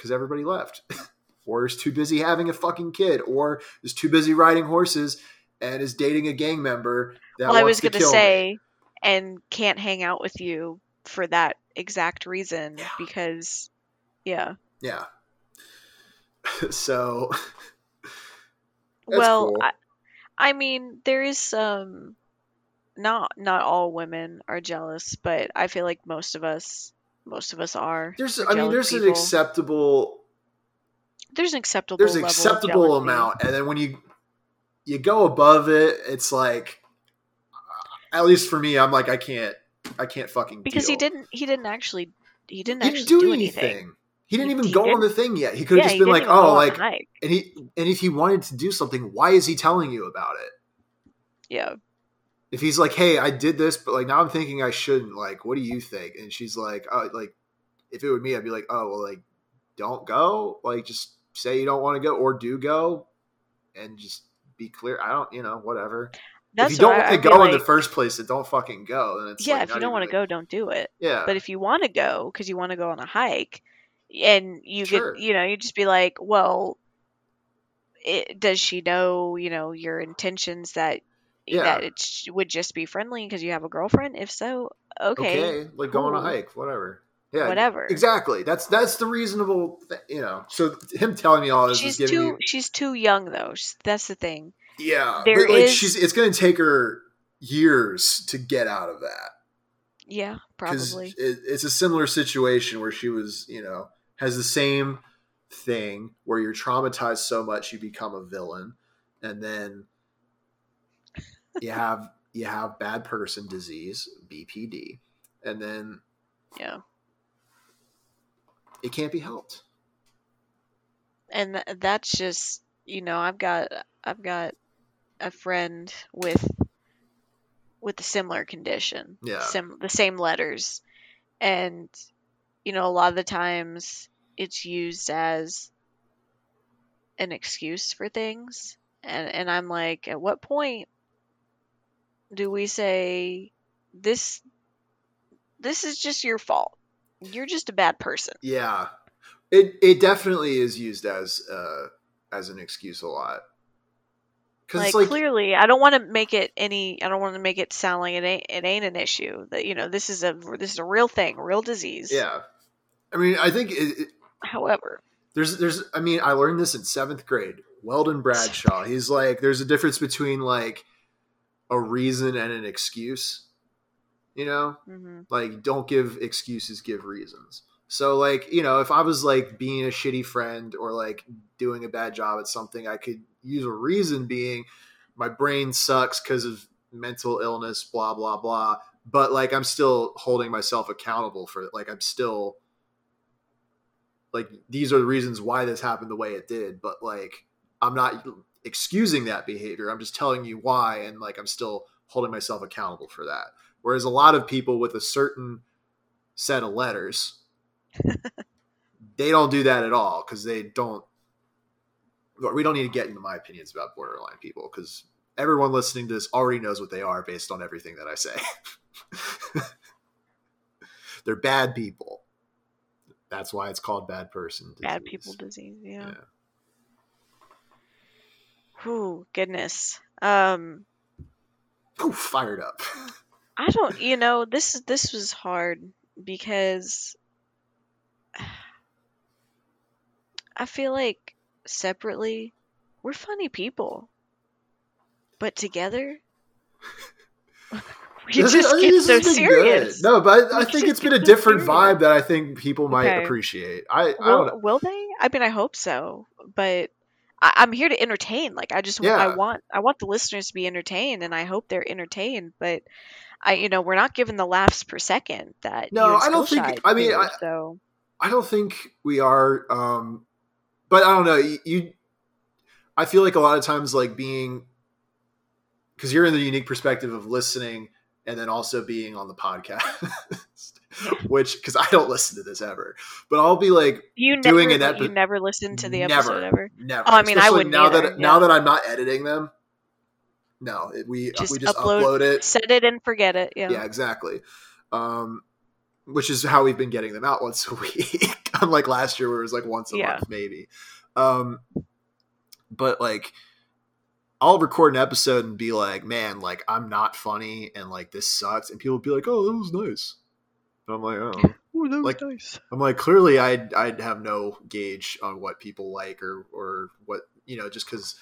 cuz everybody left. or is too busy having a fucking kid or is too busy riding horses and is dating a gang member that well, I was to gonna kill me. say, and can't hang out with you for that exact reason Yeah. because, yeah. Yeah. so well, cool. I, I mean, there is some. Not not all women are jealous, but I feel like most of us, most of us are. there's I mean there's an acceptable There's an acceptable. there's an acceptable amount and then when you you go above it it's like at least for me i'm like i can't i can't fucking because he didn't. He didn't actually. He didn't he actually didn't do, do anything. anything. he didn't even he go on didn't- the thing yet he could have yeah, just been like oh like and he and if he wanted to do something why is he telling you about it Yeah, if he's like hey i did this but like now i'm thinking i shouldn't like what do you think and she's like oh like if it were me i'd be like oh well like don't go like just say you don't want to go or do go and just be clear i don't you know whatever that's if you don't what I- want to go in the first place, then don't fucking go. Then it's yeah, like if you don't want to go, don't do it. yeah, But if you want to go because you want to go on a hike, and you Sure. could, you know, you just be like, well, it, does she know, you know, your intentions that Yeah. that it sh- would just be friendly because you have a girlfriend? If so, okay, okay, like go on a hike, whatever. Yeah, whatever. Exactly. That's that's the reasonable, th- you know. So him telling me all this She's is giving too she's too young though. That's the thing. yeah. there but like is- she's, it's going to take her years to get out of that. Yeah, probably. it, it's a similar situation where she was, you know, has the same thing where you're traumatized so much you become a villain, and then you have you have bad person disease BPD, and then Yeah. it can't be helped. and th- that's just you know i've got i've got a friend with with a similar condition Yeah. sim- the same letters and you know a lot of the times it's used as an excuse for things and and i'm like at what point do we say this this is just your fault you're just a bad person Yeah, it it definitely is used as uh as an excuse a lot. Like, like clearly i don't want to make it any i don't want to make it sound like it ain't it ain't an issue that you know this is a this is a real thing real disease yeah, I mean, I think it, it, however There's, there's, I mean, I learned this in seventh grade. Weldon Bradshaw. He's like, there's a difference between like a reason and an excuse. You know, hmm like don't give excuses, give reasons. So, like, you know, if I was like being a shitty friend or like doing a bad job at something, I could use a reason being my brain sucks because of mental illness, blah blah blah. But like I'm still holding myself accountable for it. Like I'm still like these are the reasons why this happened the way it did. But like I'm not excusing that behavior. I'm just telling you why, and like I'm still holding myself accountable for that. Whereas a lot of people with a certain set of letters, they don't do that at all because they don't. We don't need to get into my opinions about borderline people because everyone listening to this already knows what they are based on everything that I say. They're bad people. That's why it's called bad person. Disease. Bad people disease. Yeah. yeah. Oh goodness. Um. Ooh, fired up. I don't. You know this. This was hard because I feel like separately we're funny people, but together we this just is, get so serious. Good. No, but I, I think it's been a different vibe that I think people might Okay. appreciate. I, I don't know. Will, will they? I mean, I hope so. But I, I'm here to entertain. Like, I just, Yeah. I want, I want the listeners to be entertained, and I hope they're entertained. But I, you know, we're not given the laughs per second that No, you I don't think- I mean, do, I- so I don't think we are. Um, but I don't know. You, you, I feel like a lot of times, like being, because you're in the unique perspective of listening and then also being on the podcast, which because I don't listen to this ever, but I'll be like you never, doing an you never listened to the never, episode ever. Never. Oh, I mean, I wouldn't now either, that now that I'm not editing them. No, we Just we just upload- upload it. Set it and forget it. Yeah. Yeah, exactly. Um, which is how we've been getting them out once a week, unlike last year where it was like once a Yeah. month, maybe. Um, but like, I'll record an episode and be like, "Man, like I'm not funny, and like this sucks," and people will be like, "Oh, that was nice." And I'm like, "Oh." Ooh, that was Like- nice. I'm like, clearly, I'd I'd have no gauge on what people like or or what you know, just because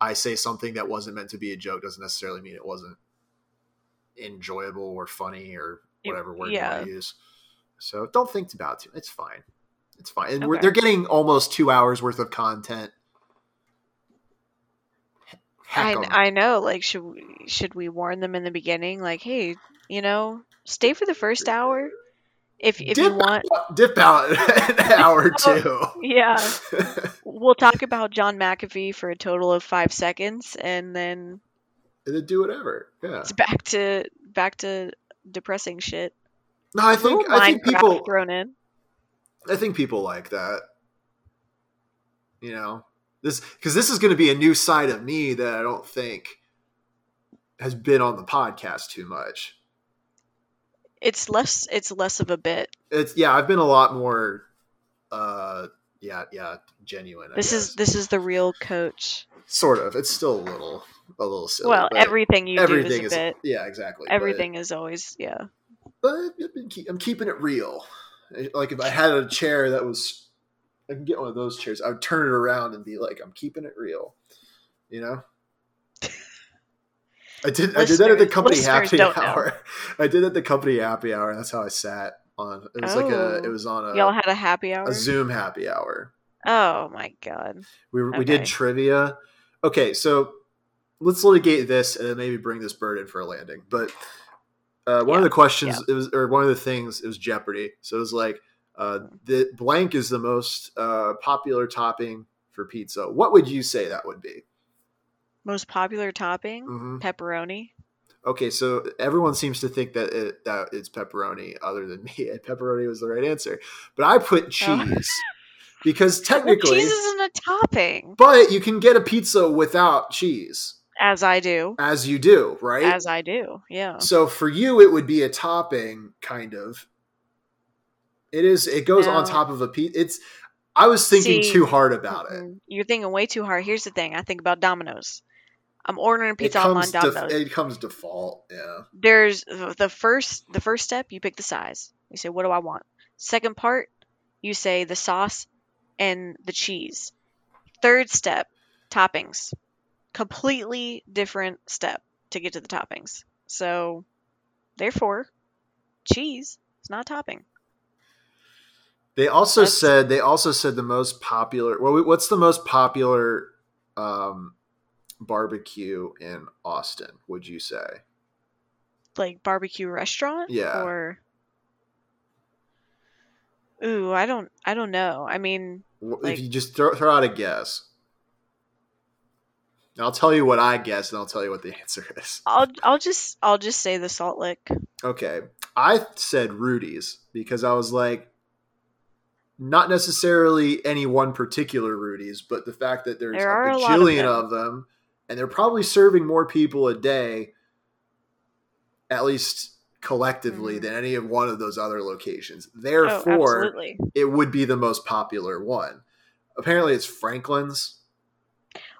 I say something that wasn't meant to be a joke doesn't necessarily mean it wasn't enjoyable or funny or It- whatever word yeah. you use. So don't think about it. It's fine. It's fine. And we're, Okay. they're getting almost two hours worth of content. I. I know. Like, should we, should we warn them in the beginning? Like, hey, you know, stay for the first hour. If if you want, Dip out an hour or oh, two. yeah, we'll talk about John McAfee for a total of five seconds, and then and then do whatever. Yeah. it's back to back to depressing shit. No, I think I think people thrown in. I think people like that. You know, this because this is going to be a new side of me that I don't think has been on the podcast too much. It's less. It's less of a bit. It's yeah, I've been a lot more. uh Yeah, yeah, genuine. I This is this is the real coach. sort of. It's still a little, a little silly. well, everything you everything do is is a bit. yeah, exactly. but- Everything is always yeah. but I've been keep- I'm keeping it real. Like if I had a chair that was, I can get one of those chairs. I would turn it around and be like, I'm keeping it real. You know. I did. I did that at the company happy know. hour. I did that at the company happy hour. That's how I sat on. It was like a. It Oh. was on a, Y'all had a happy hour. a Zoom happy hour. Oh my god. We were, we did trivia. Okay, so let's litigate this and then maybe bring this bird in for a landing. But uh, one of the questions it was, or one of the things, it was Jeopardy. So it was like, uh, the blank is the most uh, popular topping for pizza. What would you say that would be? Most popular topping? hmm Pepperoni. Okay, so everyone seems to think that it, that it's pepperoni, other than me. And pepperoni was the right answer, but I put cheese because Well, technically, cheese isn't a topping. but you can get a pizza without cheese, As I do. as you do, right? As I do. Yeah. So for you, it would be a topping, kind of. It is. It goes on top of a pizza. It's. I was thinking See, too hard about it. You're thinking way too hard. Here's the thing. I think about Domino's. I'm ordering pizza online. Def- it comes default. Yeah. There's the first the first step, you pick the size. You say, what do I want? Second part, you say the sauce and the cheese. Third step, toppings. Completely different step to get to the toppings. So, therefore, cheese is not a topping. They also That's- said. They also said the most popular. Well, what's the most popular um, barbecue in Austin? Would you say? Like barbecue restaurant? Yeah. Or Ooh, I don't I don't know. I mean, Wh- Like- if you just throw, throw out a guess, I'll tell you what I guess, and I'll tell you what the answer is. I'll I'll just I'll just say the Salt Lick. Okay, I said Rudy's because I was like, not necessarily any one particular Rudy's, but the fact that there's There a a of them. of them, and they're probably serving more people a day, at least collectively, Mhm. than any of one of those other locations. Oh, Therefore, absolutely. it would be the most popular one. Apparently, it's Franklin's.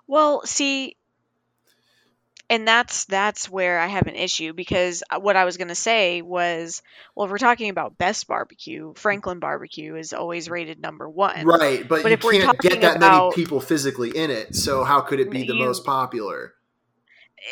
Well, see, and that's that's where I have an issue because uh, what I was gonna say was, well, if we're talking about best barbecue, Franklin Barbecue is always rated number one. Right, but, But you if we're can't get that about- many people physically in it. So how could it be the You- most popular?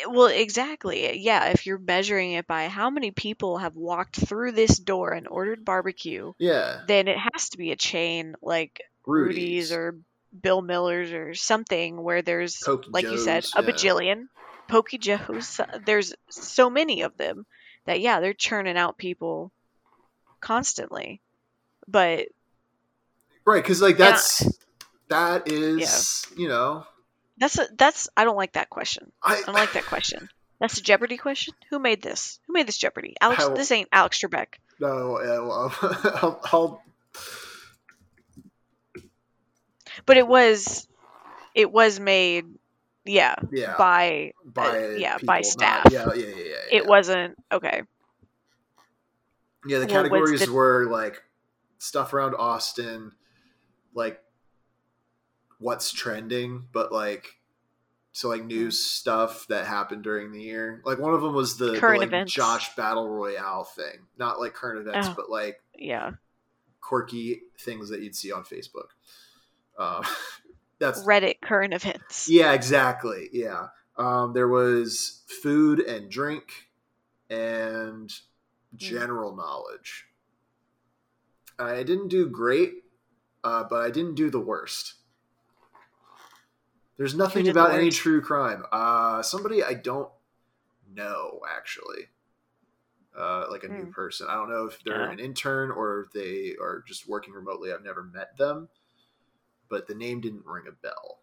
Eh, Well, exactly. Yeah, if you're measuring it by how many people have walked through this door and ordered barbecue, Yeah, then it has to be a chain like Rudy's, Rudy's or Bill Miller's or something where there's, Pokey like you said, a yeah. bajillion. Pok-e-Jo's. There's so many of them that, yeah, they're churning out people constantly. But right? Because like Yeah. that's that is you know that's a, that's I don't like that question. I I don't like that question. That's a Jeopardy question. Who made this? Who made this Jeopardy? Alex. How- This ain't Alex Trebek. no yeah, well, I'll, I'll But it was, it was made, yeah, yeah by by uh, yeah, by staff. not- yeah, yeah, yeah, yeah, yeah. It wasn't okay. Yeah, the Well, categories the- were like stuff around Austin, like what's trending, but like so like news stuff that happened during the year. Like one of them was the, the, like. Josh Battle Royale thing, not like current events, Oh. but like Yeah, quirky things that you'd see on Facebook. Um, that's Reddit current events. yeah, exactly. Yeah. Um, there was food and drink and general knowledge. I didn't do great, uh, but I didn't do the worst. There's nothing about any true crime. Uh, somebody I don't know actually, uh, like a new Hmm. person. I don't know if they're Oh. an intern or if they are just working remotely. I've never met them, but the name didn't ring a bell.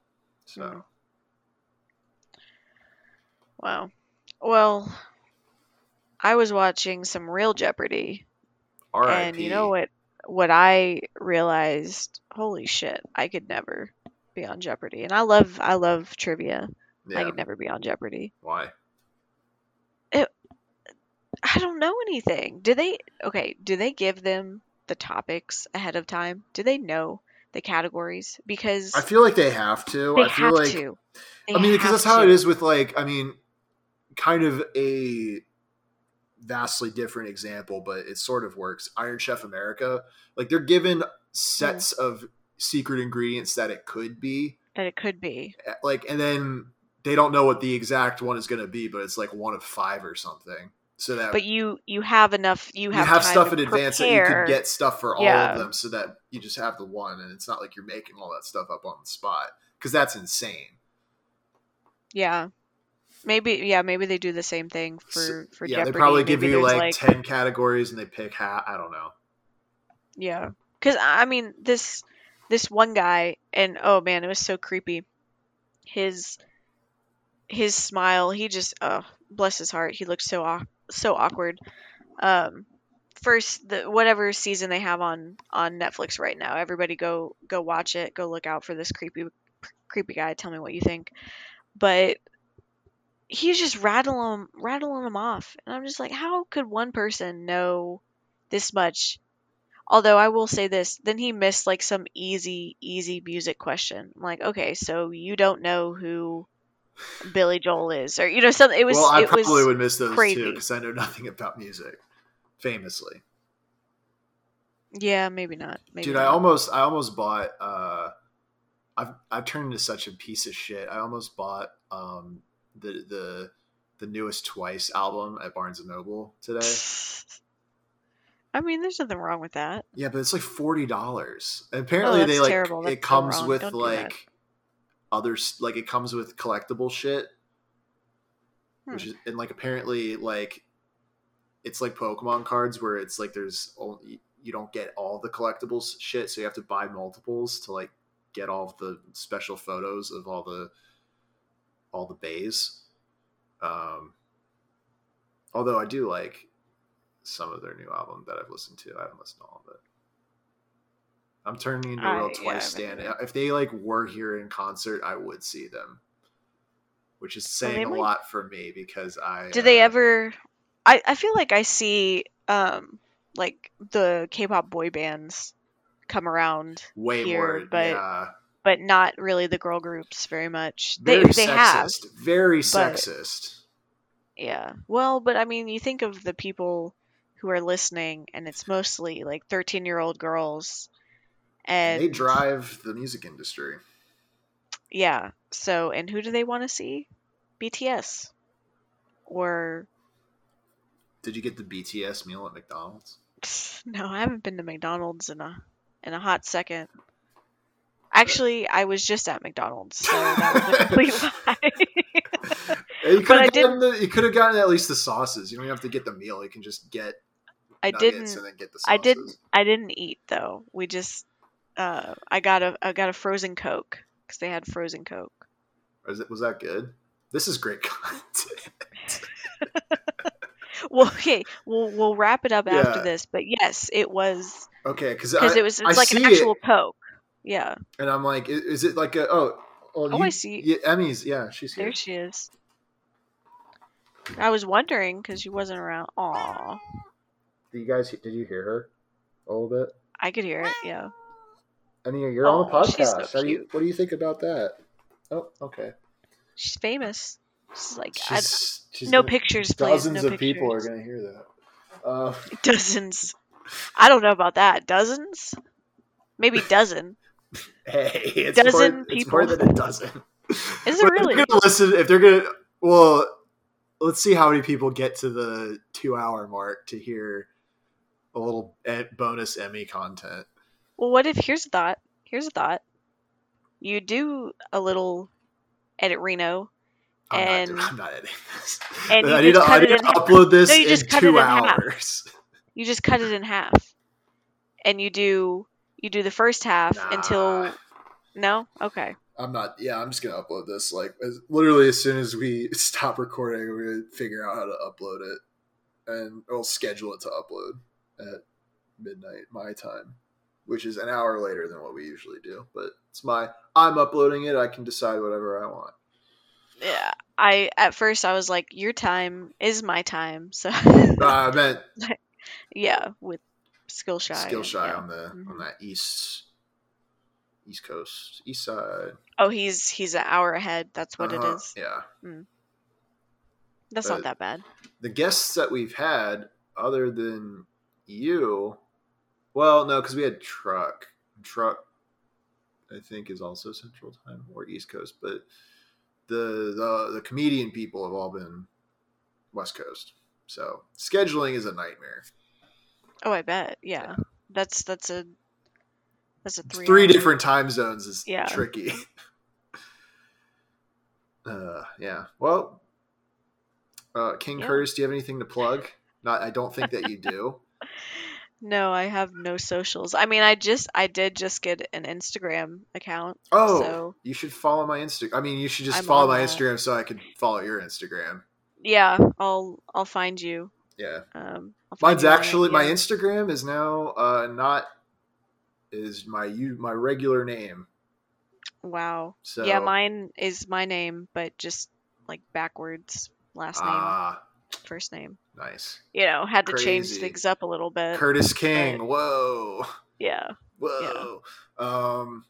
So. Hmm. Wow. Well, I was watching some real Jeopardy, R.I.P. and you know what? What I realized, holy shit, I could never be on Jeopardy. And I love, I love trivia. Yeah. I could never be on Jeopardy. Why? It, I don't know anything. Do they? Okay. Do they give them the topics ahead of time? Do they know the categories? Because I feel like they have to. they I feel have like to. They I mean because that's how to. it is with like I mean kind of a vastly different example, but it sort of works. Iron Chef America, like they're given sets mm. of secret ingredients that it could be, That it could be. Eh, like, and then they don't know what the exact one is going to be, but it's like one of five or something. So that But you you have enough. You you have, have stuff in advance that you can get stuff for all Yeah. of them, so that you just have the one, and it's not like you're making all that stuff up on the spot because that's insane. Yeah. Maybe yeah, maybe they do the same thing for So- for yeah, Jeopardy. they probably give you there's, like, ten categories and they pick half. I don't know. yeah. Cuz I mean this this one guy and oh man, it was so creepy. His his smile, he just oh, bless his heart. He looked so so awkward. Um first the whatever season they have on on Netflix right now. Everybody go go watch it. Go look out for this creepy creepy guy. Tell me what you think. But he's just rattling rattling them off, and I'm just like, how could one person know this much? Although I will say this, then he missed like some easy easy music question. I'm like, okay, so you don't know who Billy Joel is, or you know, something. It was well, I probably would miss those too because I know nothing about music, famously. yeah, maybe not. Maybe Dude, I almost, I almost bought. uh I've I've turned into such a piece of shit. I almost bought um the the the newest Twice album at Barnes and Noble today. I mean, there's nothing wrong with that. Yeah, but it's like forty dollars. Apparently, Oh, they like terrible. It so comes wrong. with Don't like other like it comes with collectible shit, which is and like apparently like it's like Pokemon cards where it's like there's only you don't get all the collectibles shit, so you have to buy multiples to like get all of the special photos of all the all the bays. Um, although I do like some of their new album that I've listened to. I haven't listened to all of it. I'm turning into a I- real yeah, Twice I stan. haven't If they like were here in concert, I would see them. Which is Well, saying a lot for me because I they uh, ever? I I feel like I see um like the K-pop boy bands come around, way here, more but yeah, but not really the girl groups very much. They very they have, sexist, very sexist. yeah. Well, but I mean, you think of the people who are listening, and it's mostly like thirteen-year-old girls, and they drive the music industry. Yeah. So, and who do they want to see? BTS. Or Did you get the BTS meal at McDonald's? no, I haven't been to McDonald's in a in a hot second. Actually, I was just at McDonald's, so that was a complete lie. You But could I have gotten the, you could have gotten at least the sauces. You don't have to get the meal. You can just get I didn't. and then get the sauces. I didn't. I didn't eat though. We just. Uh, I got a I got a frozen Coke because they had frozen Coke. Was, it, was that good? This is great content. Well, okay, we'll we'll wrap it up after this. But yes, it was Okay, because I, it was I it's like an actual it, Coke. Yeah. and I'm like, i- is it like a oh? Well, Oh, you- I see. Yeah, Emmy's yeah, she's here. There she is. I was wondering because she wasn't around. Aw, Did you guys did you hear her a little bit? I could hear it. Yeah. Emmy, you're on the so podcast. Do you, what do you think about that? Oh, okay. She's famous. She's like She's, she's no gonna- pictures, please. Dozens no of people are going to hear that. Uh, Dozens. I don't know about that. Dozens. Maybe dozen. hey, it's Dozen more, It's more than a dozen. Is it if they're really? gonna listen, if they're gonna, well, let's see how many people get to the two-hour mark to hear a little bonus Emmy content. Well, what if here's a thought? Here's a thought. You do a little edit Reno, I'm, And- not, I'm not editing this. and I need, to, I need to in half. upload this No, you in just cut it two in half. hours. you just cut it in half, and you do you do the first half until no. Okay. I'm not. Yeah, I'm just gonna upload this. Like, as, literally, as soon as we stop recording, we're gonna figure out how to upload it, and we'll schedule it to upload at midnight my time, which is an hour later than what we usually do. But it's my. I'm uploading it. I can decide whatever I want. Yeah. I at first I was like, your time is my time. So Uh, I meant yeah, with Skillshy. Skillshy yeah. on the on Mhm. that east east coast east side. Oh, he's he's an hour ahead. That's what Uh-huh, it is. Yeah. That's but- not that bad. the guests that we've had other than you well no because we had truck truck i think is also central time or east coast but the the, the comedian people have all been west coast so scheduling is a nightmare Oh, I bet. Yeah. That's that's a that's a three. three different time zones is Yeah. tricky uh yeah well uh king Yeah. curtis do you have anything to plug not i don't think that you do No, I have no socials. I mean, I just I did just get an Instagram account. Oh, So- you should follow my Instagram. I mean, you should just I'm follow my that. Instagram so I can follow your Instagram. Yeah, I'll I'll find you. Yeah, Um, I'll find mine's you actually my. Instagram is now uh not is my you my regular name. Wow. So Yeah, mine is my name, but just like backwards. Last name, ah first name. Nice. You know, had to change things up a little bit. Curtis King. but- Whoa, Yeah. whoa. Um,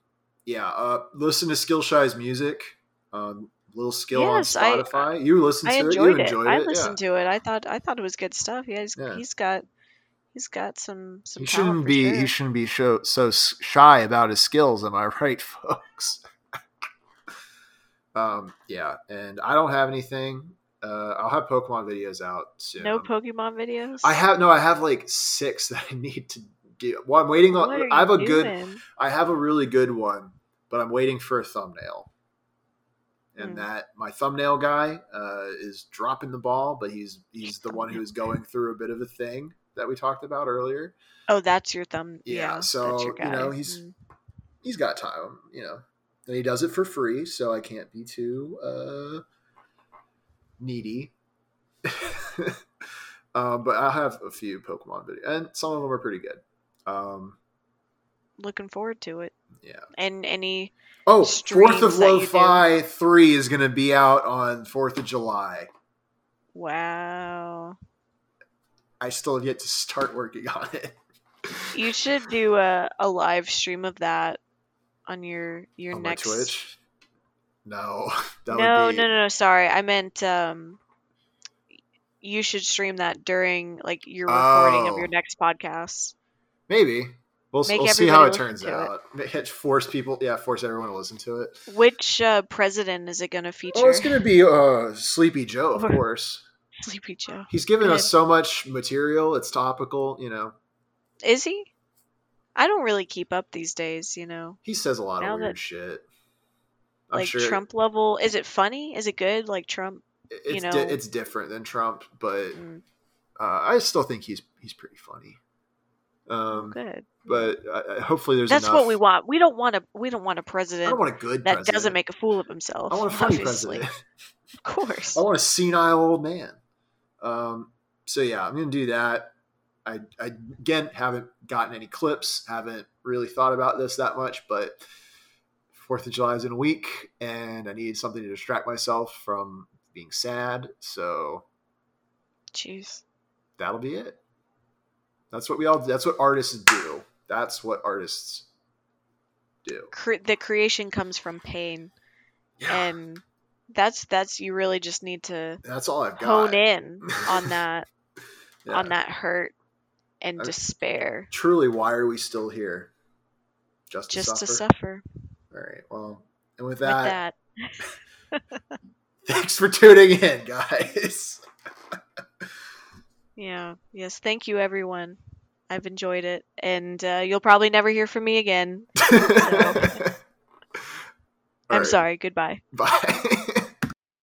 yeah. Uh, listen to Skillshy's music. Um, little skill Yes, on I- Spotify. you listened I to it. You enjoyed it. enjoyed I it. listened to it. I thought I thought it was good stuff. Yeah, he's, Yeah. he's got he's got some some He shouldn't be. sure. He shouldn't be so so shy about his skills. Am I right, folks? um. Yeah. And I don't have anything. Uh, I'll have Pokemon videos out soon. No Pokemon videos. I have no. I have like six that I need to do. Well, I'm waiting on. What are I have a good. I have a really good one, but I'm waiting for a thumbnail. and Mm. that my thumbnail guy uh, is dropping the ball, but he's he's the one who's going through a bit of a thing that we talked about earlier. Oh, that's your thumb. Yeah, Yeah. so, you know, he's- Mm. He's got time, you know, and he does it for free, so I can't be too uh, needy. um, but I have a few Pokemon videos, and some of them are pretty good. Um, looking forward to it. yeah. And any Oh, Fourth of that you do. Lo-Fi Three is going to be out on Fourth of July. wow, I still have yet to start working on it. you should do a, a live stream of that on your your on next. Twitch. No, that no, would be no, no, no. Sorry, I meant um. You should stream that during like your recording of Oh. your next podcast. maybe. We'll, we'll see how it turns to it. out. Force people, yeah, force everyone to listen to it. Which uh, president is it going to feature? Oh, it's going to be uh, Sleepy Joe, of course. Sleepy Joe. He's given Good. us so much material. It's topical, you know. Is he? I don't really keep up these days, you know. He says a lot Now of weird that- shit. I'm Like sure Trump level. Is it funny? Is it good? Like Trump? it's you di- know. it's different than Trump, but Mm, uh, I still think he's he's pretty funny. Um, good. but uh, hopefully there's That's enough. what we want. We don't want a we don't want a president I don't want a good that president. doesn't make a fool of himself. I want a funny obviously. president. Of course. I want a senile old man. Um, so yeah, I'm gonna do that. I, I again haven't gotten any clips, haven't really thought about this that much, but Fourth of July is in a week, and I need something to distract myself from being sad. So Jeez. that'll be it. That's what we all. That's what artists do. That's what artists do. Cre- the creation comes from pain, and that's that's you really just need to that's all I've got. hone in on that Yeah. on that hurt and I- despair, Truly, why are we still here? Just to suffer. to suffer. All right. Well, and with With that, that, thanks for tuning in, guys. yeah, yes. Thank you, everyone. I've enjoyed it, and uh, you'll probably never hear from me again. All I'm right, sorry. Goodbye. Bye.